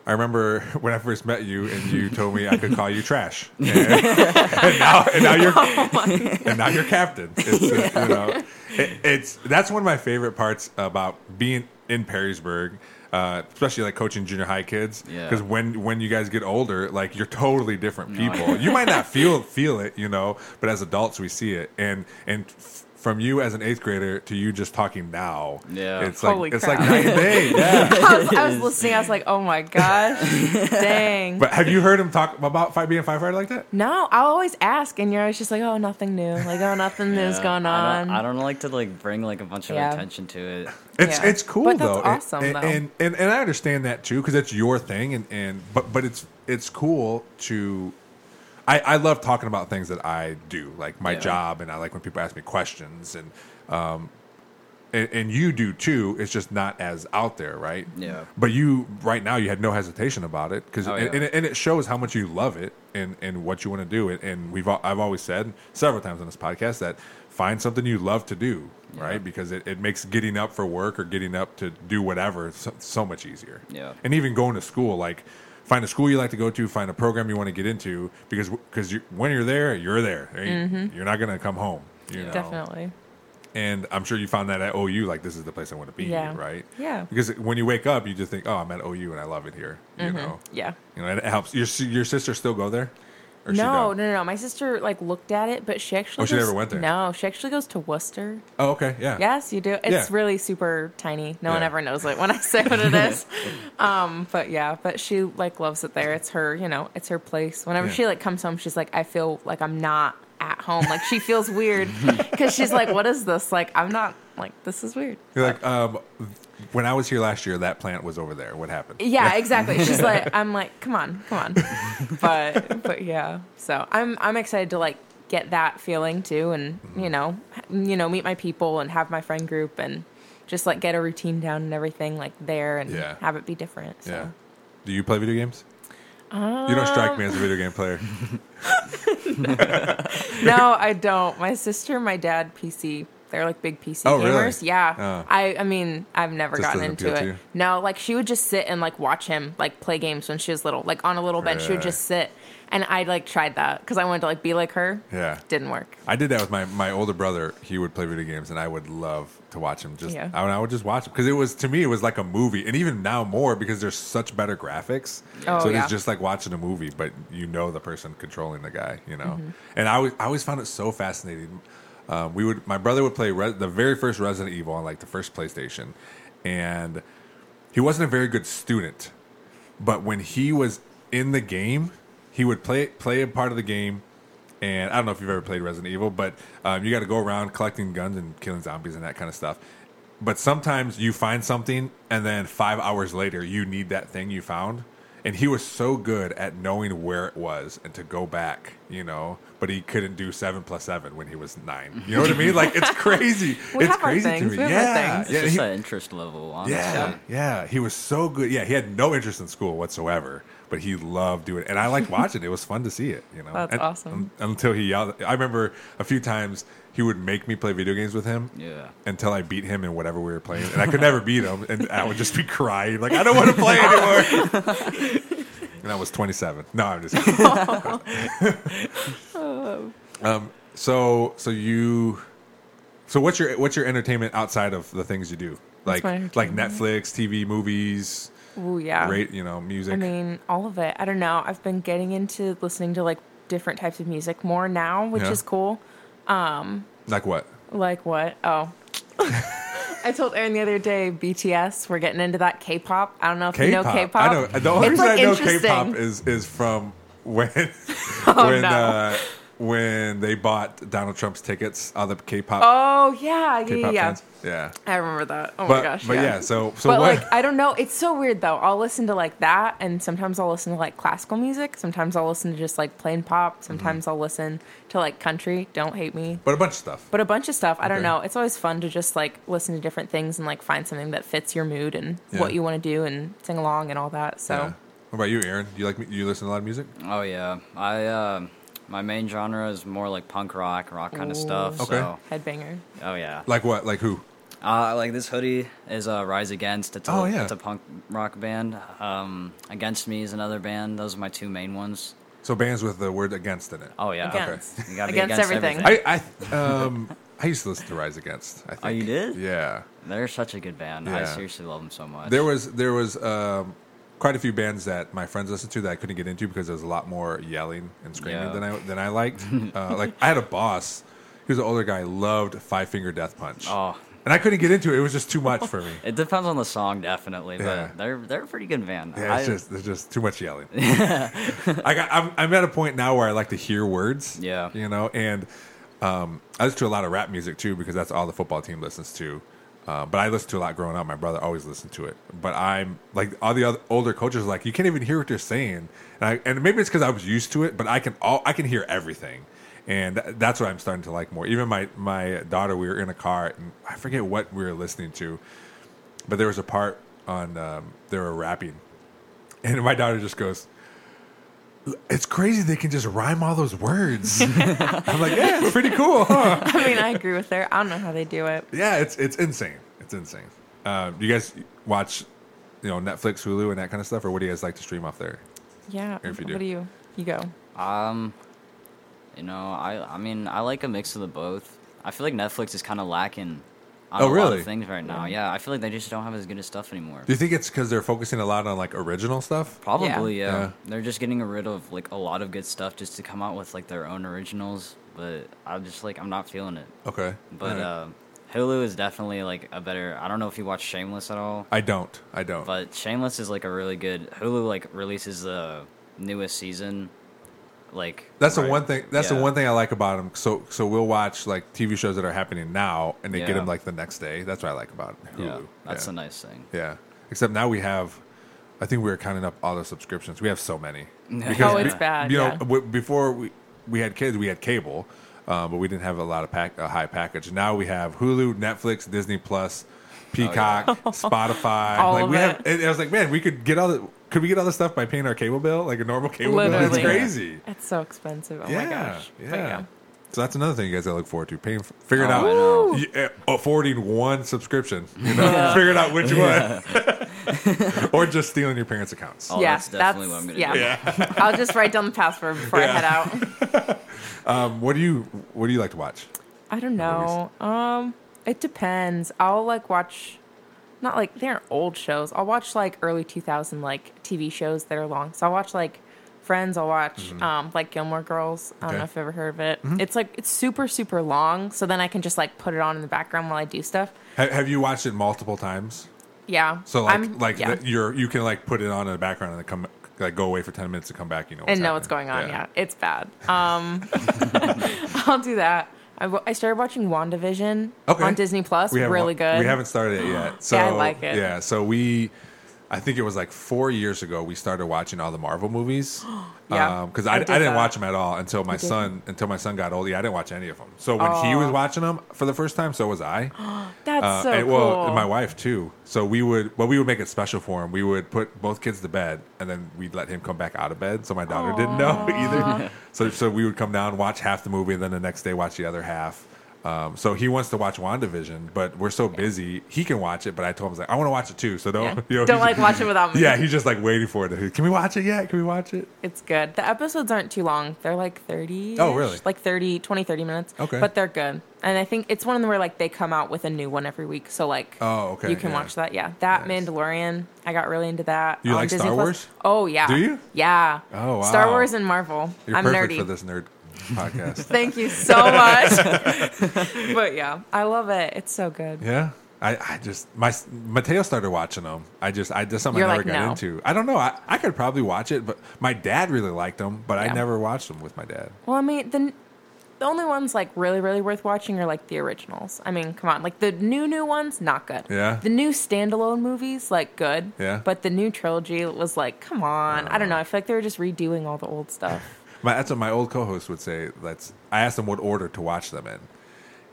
I remember [LAUGHS] when I first met you and you [LAUGHS] told me I could call you trash, [LAUGHS] and, and now and now you're and now you're captain. It's, uh, you know, it, it's that's one of my favorite parts about being in Perrysburg. Uh, especially like coaching junior high kids, Yeah. because when when you guys get older, like you're totally different people. you might not feel feel it, you know, but as adults we see it. And and f- from you as an eighth grader to you just talking now, Yeah. it's Holy like it's crap. like night and day. [LAUGHS] Yeah. I was, I was listening. I was like, oh my gosh, [LAUGHS] dang. But have you heard him talk about fight being a firefighter like that? no, I'll always ask, and you're always just like, oh, nothing new. Like, oh, nothing [LAUGHS] new's Yeah, going I on. don't, I don't like to like bring like a bunch of Yeah. attention to it. It's Yeah. it's cool But that's though. awesome, and, though. And, and and I understand that too because it's your thing and and but but it's it's cool to. I, I love talking about things that I do, like my Yeah. job, and I like when people ask me questions, and um, and, and you do too. It's just not as out there, right? Yeah. But you right now you had no hesitation about it because Oh, and, yeah. and, it, and it shows how much you love it and and what you want to do. And, and we've I've always said several times on this podcast that find something you love to do, right? Because it, it makes getting up for work or getting up to do whatever so, so much easier. Yeah. And even going to school, like find a school you like to go to, find a program you want to get into because because you, when you're there, you're there. Mm-hmm. You're not gonna come home. You know? Definitely. And I'm sure you found that at OU, like this is the place I want to be, Yeah. right? Yeah. Because when you wake up, you just think, oh, I'm at OU and I love it here. You mm-hmm. know, Yeah. you know, and it helps. Your your sister still go there? Or No, no, no, no. My sister like looked at it, but she actually. Oh, she goes- never went there? No, she actually goes to Wooster. Oh, okay, yeah. Yes, you do. It's Yeah. really super tiny. No one ever knows it when I say what it is. [LAUGHS] um, but yeah, but she like loves it there. It's her, you know, it's her place. Whenever Yeah. she like comes home, she's like, I feel like I'm not at home. Like she feels weird [LAUGHS] because she's like, what is this? Like I'm not like this is weird. You're like, um, when I was here last year, that plant was over there. What happened? Yeah, exactly. She's like, [LAUGHS] I'm like, come on, come on. But but yeah, so I'm I'm excited to like get that feeling too, and Mm-hmm. you know, you know, meet my people and have my friend group and just like get a routine down and everything like there and Yeah. have it be different. So. Yeah. Do you play video games? you don't strike me as a video game player. [LAUGHS] no, I don't. My sister, my dad, PC. They're like big PC Oh, really? gamers. Yeah. Oh. I I mean, I've never Just gotten into it. No, like she would just sit and like watch him like play games when she was little. Like on a little bench, she would just sit. And I like tried that because I wanted to like be like her. Yeah. Didn't work. I did that with my, my older brother. He would play video games, and I would love to watch him. Just Yeah. I, would- I would just watch him because it was to me it was like a movie, and even now more because there's such better graphics. Oh, so yeah. it's just like watching a movie, but you know the person controlling the guy. You know, Mm-hmm. and I always I always found it so fascinating. Um, we would my brother would play Re- the very first Resident Evil on like the first PlayStation, and he wasn't a very good student, but when he was in the game, he would play play a part of the game. And I don't know if you've ever played Resident Evil, but um, you got to go around collecting guns and killing zombies and that kind of stuff. But sometimes you find something, and then five hours later, you need that thing you found. And he was so good at knowing where it was and to go back, you know. But he couldn't do seven plus seven when he was nine. You know what I mean? Like it's [LAUGHS] crazy. We it's have our crazy things. to me. We have yeah. It's yeah. just he- that interest level, honestly. yeah, yeah. He was so good. Yeah, he had no interest in school whatsoever, but he loved doing it, and I liked watching it. It was fun to see it. You know, That's And- awesome. un- until he yelled. I remember a few times he would make me play video games with him. Yeah. Until I beat him in whatever we were playing, and I could never beat him, and I would just be crying like I don't want to play anymore. [LAUGHS] and I was 27. No, I'm just. [LAUGHS] Kidding. um. So so you. So what's your what's your entertainment outside of the things you do? Like like? Netflix, TV, movies, Ooh, yeah. rate, you know, music. I mean, all of it. I don't know. I've been getting into listening to like different types of music more now, which Yeah. is cool. like what? Like what? Oh. [LAUGHS] I told Aaron the other day, BTS, we're getting into that K-pop. I don't know if you know K-pop. I know. The only It's, reason like, I know. K-pop is is from when [LAUGHS] Oh, when no. uh, when they bought Donald Trump's tickets, all the K-pop Oh yeah, yeah, K-pop yeah. fans. Yeah. I remember that. Oh But my gosh. but yeah. yeah, so so but what? like I don't know, it's so weird though. I'll listen to like that, and sometimes I'll listen to like classical music. Sometimes I'll listen to just like plain pop. Mm-hmm. Sometimes I'll listen to like country. Don't hate me, but a bunch of stuff. but a bunch of stuff. I don't know. It's always fun to just like listen to different things and like find something that fits your mood and Yeah. what you want to do and sing along and all that. So yeah. What about you, Aaron? Do you like Do you listen to a lot of music? Oh yeah, I uh, my main genre is more like punk rock, rock kind of stuff. Okay. So, Headbanger. oh yeah. Like what? Like who? Uh, like this hoodie is uh, Rise Against. It's a, Oh, yeah. it's a punk rock band. Um, Against Me is another band. Those are my two main ones. So bands with the word against in it. Oh yeah, Against. You gotta be Against against everything. I I um I used to listen to Rise Against. I think. Oh, you did? Yeah. They're such a good band. I Yeah. seriously love them so much. There was there was um, quite a few bands that my friends listened to that I couldn't get into because there was a lot more yelling and screaming Yeah. than I than I liked. [LAUGHS] uh, like I had a boss, he was an older guy, loved Five Finger Death Punch, Oh, and I couldn't get into it. It was just too much for me. [LAUGHS] it depends on the song, definitely, but Yeah. they're they're a pretty good band. Yeah, it's I- just there's just too much yelling. [LAUGHS] I got, I'm I'm at a point now where I like to hear words. Yeah. you know, and um, I listen to a lot of rap music too because that's all the football team listens to. Uh, but I listened to a lot growing up. My brother always listened to it. But I'm like all the other older coaches, like you can't even hear what they're saying, and, I, and maybe it's because I was used to it. But I can all I can hear everything, and th- that's what I'm starting to like more. Even my my daughter, we were in a car, and I forget what we were listening to, but there was a part on um, they were rapping, and my daughter just goes, "It's crazy they can just rhyme all those words." [LAUGHS] I'm like, "Yeah, it's pretty cool, huh?" [LAUGHS] I mean, I agree with her. I don't know how they do it. Yeah, it's it's insane. It's insane. Um, you guys watch, you know, Netflix, Hulu, and that kind of stuff, or what do you guys like to stream off there? Yeah. If you do. What do you? You go. Um, you know, I I mean, I like a mix of the both. I feel like Netflix is kind of lacking on Oh, a lot really? of things right now. Yeah, I feel like they just don't have as good of stuff anymore. Do you think it's because they're focusing a lot on like original stuff? Probably, yeah. Yeah. They're just getting rid of like a lot of good stuff just to come out with like their own originals. But I'm just like I'm not feeling it. Okay, But All right. uh, Hulu is definitely like a better. I don't know if you watch Shameless at all, I don't. I don't. but Shameless is like a really good. Hulu like releases the newest season. Like That's the one thing. That's the one thing I like about them. So, so we'll watch like TV shows that are happening now, and they get Yeah. them like the next day. That's what I like about Hulu. Yeah, that's yeah. a nice thing. Yeah. Except now we have, I think we are counting up all the subscriptions. We have so many. [LAUGHS] Oh, it's bad, You know, yeah. w- before we we had kids, we had cable, uh, but we didn't have a lot of pack a high package. Now we have Hulu, Netflix, Disney Plus, Peacock, [LAUGHS] Spotify. All like of we it. have. I was like, man, we could get all the. Could we get all this stuff by paying our cable bill, like a normal cable bill? Literally. It's crazy. It's so expensive. Oh yeah, my gosh. yeah. So that's another thing you guys gotta look forward to. Paying, figuring Oh, out, I uh, affording one subscription. You know, [LAUGHS] figuring out which one, [LAUGHS] or just stealing your parents' accounts. Oh, yeah, that's definitely what I'm gonna yeah. do. [LAUGHS] I'll just write down the password before I head out. Um, what do you What do you like to watch? I don't know. Um, it depends. I'll like watch, not like they're old shows. I'll watch like early 2000 like TV shows that are long. So I'll watch like Friends. I'll watch um like Gilmore Girls. I don't Mm-hmm. Okay. Mm-hmm. know if you've ever heard of it. It's like it's super super long. So then I can just like put it on in the background while I do stuff. Ha- have you watched it multiple times? Yeah. So like I'm- like yeah. the- you're you can like put it on in the background and then come like go away for ten minutes to come back. You know, and know what's going on. Yeah, it's bad. Um, [LAUGHS] I'll do that. I, w- I started watching WandaVision Okay. on Disney Plus. We Really good. We haven't started it yet. So Yeah, I like it. Yeah, so we, I think it was like four years ago we started watching all the Marvel movies. [GASPS] Yeah, because I I, I, did didn't watch them at all until my son until my son got old. Yeah, I didn't watch any of them. So when he was watching them for the first time, so was I. [GASPS] That's Uh, so and, cool. well, and my wife too. So we would, well, we would make it special for him. We would put both kids to bed, and then we'd let him come back out of bed. So my daughter didn't know [LAUGHS] either. So, so we would come down, watch half the movie, and then the next day watch the other half. Um, so he wants to watch WandaVision, but we're so busy. He can watch it, but I told him I like, I want to watch it too. So don't, Yeah. [LAUGHS] you know, Don't like watch it without me. Yeah, he's just like waiting for it. Can we watch it yet? Can we watch it? It's good. The episodes aren't too long. They're like 30. Oh, really? Like 30, 20, 30 minutes. Okay. But they're good. And I think it's one of them where like they come out with a new one every week. So like Oh, okay, you can yeah. watch that. Yeah. That Nice. Mandalorian. I got really into that. You like Disney Star Plus. Wars? Oh yeah. Do you? Yeah. Oh, wow. Star. Wars and Marvel. You're I'm perfect nerdy. for this nerd podcast. [LAUGHS] Thank you so much. [LAUGHS] but yeah, I love it. It's so good. Yeah. I, I just my Mateo started watching them. I just I just something You're I never like, got no. into. I don't know. I, I could probably watch it, but my dad really liked them, but I Yeah. never watched them with my dad. Well, I mean, the the only ones like really, really worth watching are like the originals. I mean, come on, like the new new ones, not good. Yeah. The new standalone movies, like good. Yeah. But the new trilogy was like, come on. I don't uh. know. I feel like they were just redoing all the old stuff. My, that's what my old co-host would say. That's I asked him what order to watch them in,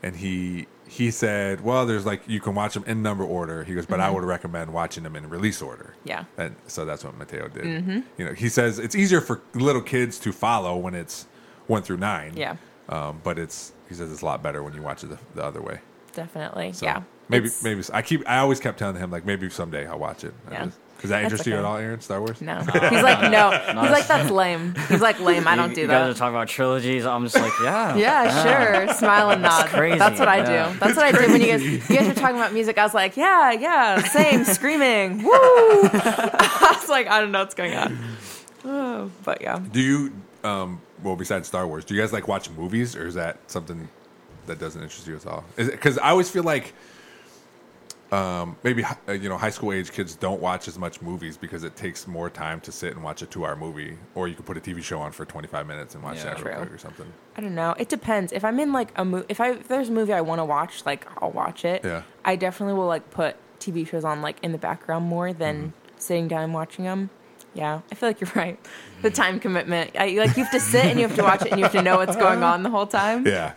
and he he said, "Well, there's like you can watch them in number order." He goes, "But I Mm-hmm. would recommend watching them in release order." Yeah. and so that's what Mateo did. Mm-hmm. You know, he says it's easier for little kids to follow when it's one through nine. Yeah. um, but it's he says it's a lot better when you watch it the, the other way. Definitely. So yeah. maybe It's- maybe I keep I always kept telling him like maybe someday I'll watch it. I Yeah. just- Does that That's interest you at all, Aaron? Star Wars? No. [LAUGHS] He's like, no. He's like, that's [LAUGHS] lame. He's like, lame. I don't you, that. you guys are talking about trilogies. I'm just like, yeah. [LAUGHS] Yeah, sure. Smile and nod. crazy, That's what I yeah. do. That's what I did when you guys you guys were talking about music. I was like, yeah, yeah, same, screaming, woo. I was like, I don't know what's going on. Oh, but yeah. Do you um well besides Star Wars, do you guys like watch movies or is that something that doesn't interest you at all? Because I always feel like um, maybe uh, you know high school age kids don't watch as much movies because it takes more time to sit and watch a two hour movie, or you could put a TV show on for twenty five minutes and watch Yeah. that real quick or something. I don't know. It depends. If I'm in like a movie, if I if there's a movie I want to watch, like I'll watch it. Yeah. I definitely will like put TV shows on like in the background more than Mm-hmm. sitting down and watching them. Yeah, I feel like you're [LAUGHS] right. The time commitment, I, like you have to sit and you have to watch it and you have to know what's going [LAUGHS] on the whole time. Yeah,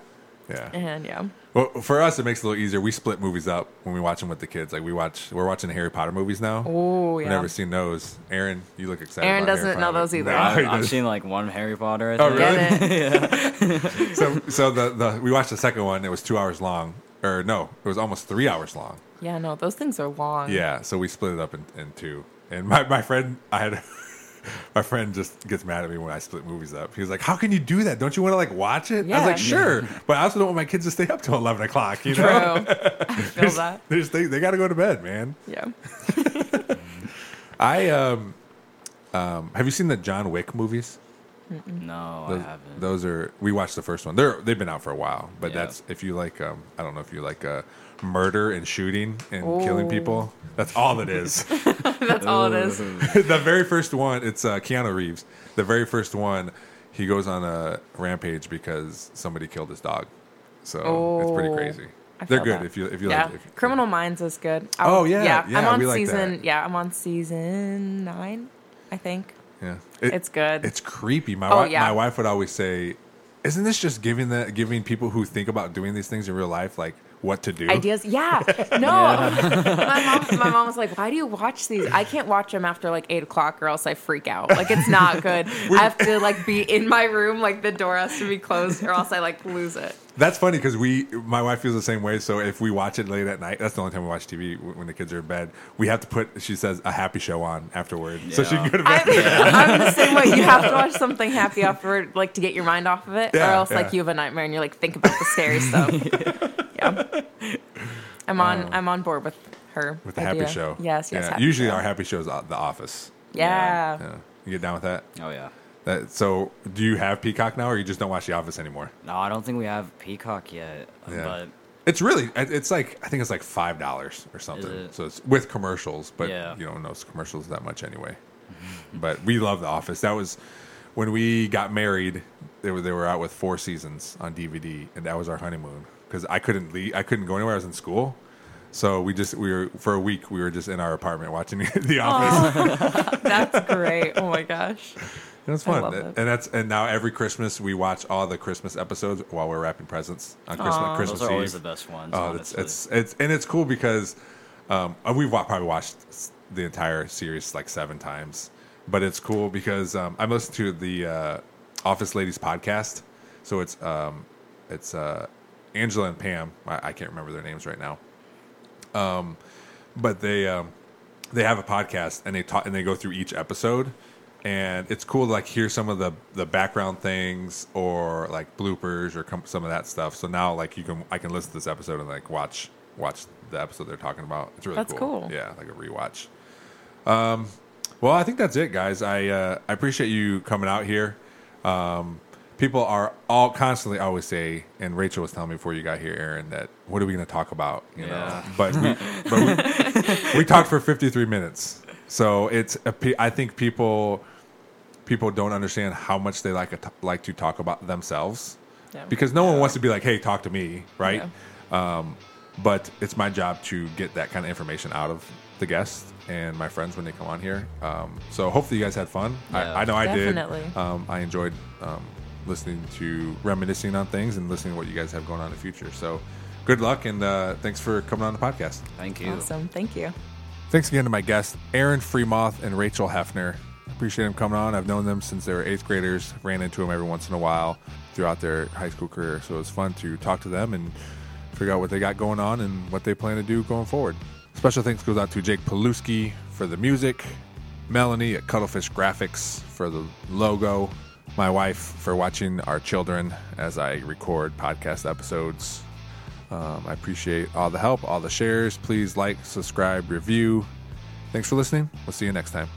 yeah. And yeah, Well, for us, it makes it a little easier. We split movies up when we watch them with the kids. Like we watch, we're watching Harry Potter movies now. Oh, We've yeah. never seen those. Aaron, you look excited. Aaron about doesn't know Potter. those either. No, I've, I've [LAUGHS] seen like one Harry Potter. I Oh, think. really? [LAUGHS] get it. [LAUGHS] so so the, the we watched the second one. It was two hours long, or no, it was almost three hours long. Yeah, no, those things are long. Yeah, so we split it up in, in two. And my, my friend, I had my friend just gets mad at me when I split movies up. He's like, "How can you do that? Don't you want to like watch it?" I was like, "Sure," [LAUGHS] but I also don't want my kids to stay up till eleven o'clock. You True. know, I feel [LAUGHS] that. they they, they got to go to bed, man. Yeah. [LAUGHS] I um um have you seen the John Wick movies? No, Those, I haven't. those are we watched the first one. They're they've been out for a while, but Yeah. that's if you like um I don't know if you like uh murder and shooting and killing Oh. people. That's all it is. [LAUGHS] That's all it is. [LAUGHS] the very first one, it's uh, Keanu Reeves. The very first one, he goes on a rampage because somebody killed his dog. So it's pretty Oh, crazy. I They're good that. if you if you yeah, like. If, Criminal Minds is good. Oh, yeah, yeah. yeah, I'm on we like season. that. Yeah, I'm on season nine. I think Yeah, It- it's good. It's creepy. My Oh, wi- yeah. my wife would always say, "Isn't this just giving the giving people who think about doing these things in real life like what to do?" ideas. Yeah, [LAUGHS] no. [LAUGHS] my mom, my mom was like, "Why do you watch these? I can't watch them after like eight o'clock, or else I freak out. Like it's not [LAUGHS] good. I have to like be in my room, like the door has to be closed, or else I like lose it. That's funny because we, my wife feels the same way. So if we watch it late at night, that's the only time we watch TV when the kids are in bed. We have to put, she says, a happy show on afterward, so she can go to bed. I'm, I'm the same way. You have to watch something happy afterward, like to get your mind off of it, or Yeah, else like you have a nightmare and you're like think about the scary stuff. Yeah, [LAUGHS] I'm on. I'm on board with her Um, with the idea. happy show. Yes, yes. Yeah. happy Usually show. our happy show is The Office. Yeah. Yeah. You get down with that? Oh yeah. that? So do you have Peacock now, or you just don't watch The Office anymore? No, I don't think we have Peacock yet. Yeah. But It's really, it's like I think it's like five dollars or something. it? So it's with commercials, but Yeah. you don't know commercials that much anyway. [LAUGHS] but we love The Office. That was when we got married. They were they were out with four seasons on DVD, and that was our honeymoon because I couldn't leave. I couldn't go anywhere. I was in school. So we just we were for a week we were just in our apartment watching [LAUGHS] The Office. [LAUGHS] That's great. Oh my gosh. It was I fun, love and that's and now every Christmas we watch all the Christmas episodes while we're wrapping presents on Christmas Aw. Christmas those are always Eve. the best ones. Oh, it's, honestly. it's it's and it's cool because um, uh, we've probably watched the entire series like seven times, but it's cool because um, I'm listening to the uh, Office Ladies podcast, so it's um, it's uh, Angela and Pam. I, I can't remember their names right now, um, but they um, they have a podcast and they talk and they go through each episode. And it's cool to like hear some of the the background things or like bloopers or com- some of that stuff. So now like you can I can listen to this episode and like watch watch the episode they're talking about. It's really That's cool. Yeah, like a rewatch. Um, well, I think that's it, guys. I uh, I appreciate you coming out here. Um, people are all constantly always say, and Rachel was telling me before you got here, Aaron, that what are we going to talk about? You know, but we [LAUGHS] but we, we talked for 53 minutes, so it's a pe- I think people people don't understand how much they like a t- like to talk about themselves Yeah. because no one wants to be like, hey, talk to me, right? Um, but it's my job to get that kind of information out of the guests and my friends when they come on here. Um, so hopefully you guys had fun. Yeah. I, I know I Definitely. did. Um, I enjoyed um, listening to reminiscing on things and listening to what you guys have going on in the future. So, good luck and uh, thanks for coming on the podcast. Thank you. Awesome. Thank you. Thanks again to my guests, Aaron Friemoth and Rachel Hefner. Appreciate them coming on. I've known them since they were eighth graders. Ran into them every once in a while throughout their high school career. So it was fun to talk to them and figure out what they got going on and what they plan to do going forward. Special thanks goes out to Jake Paluski for the music, Melanie at Cuttlefish Graphics for the logo, my wife for watching our children as I record podcast episodes. Um, I appreciate all the help, all the shares. Please like, subscribe, review. Thanks for listening. We'll see you next time.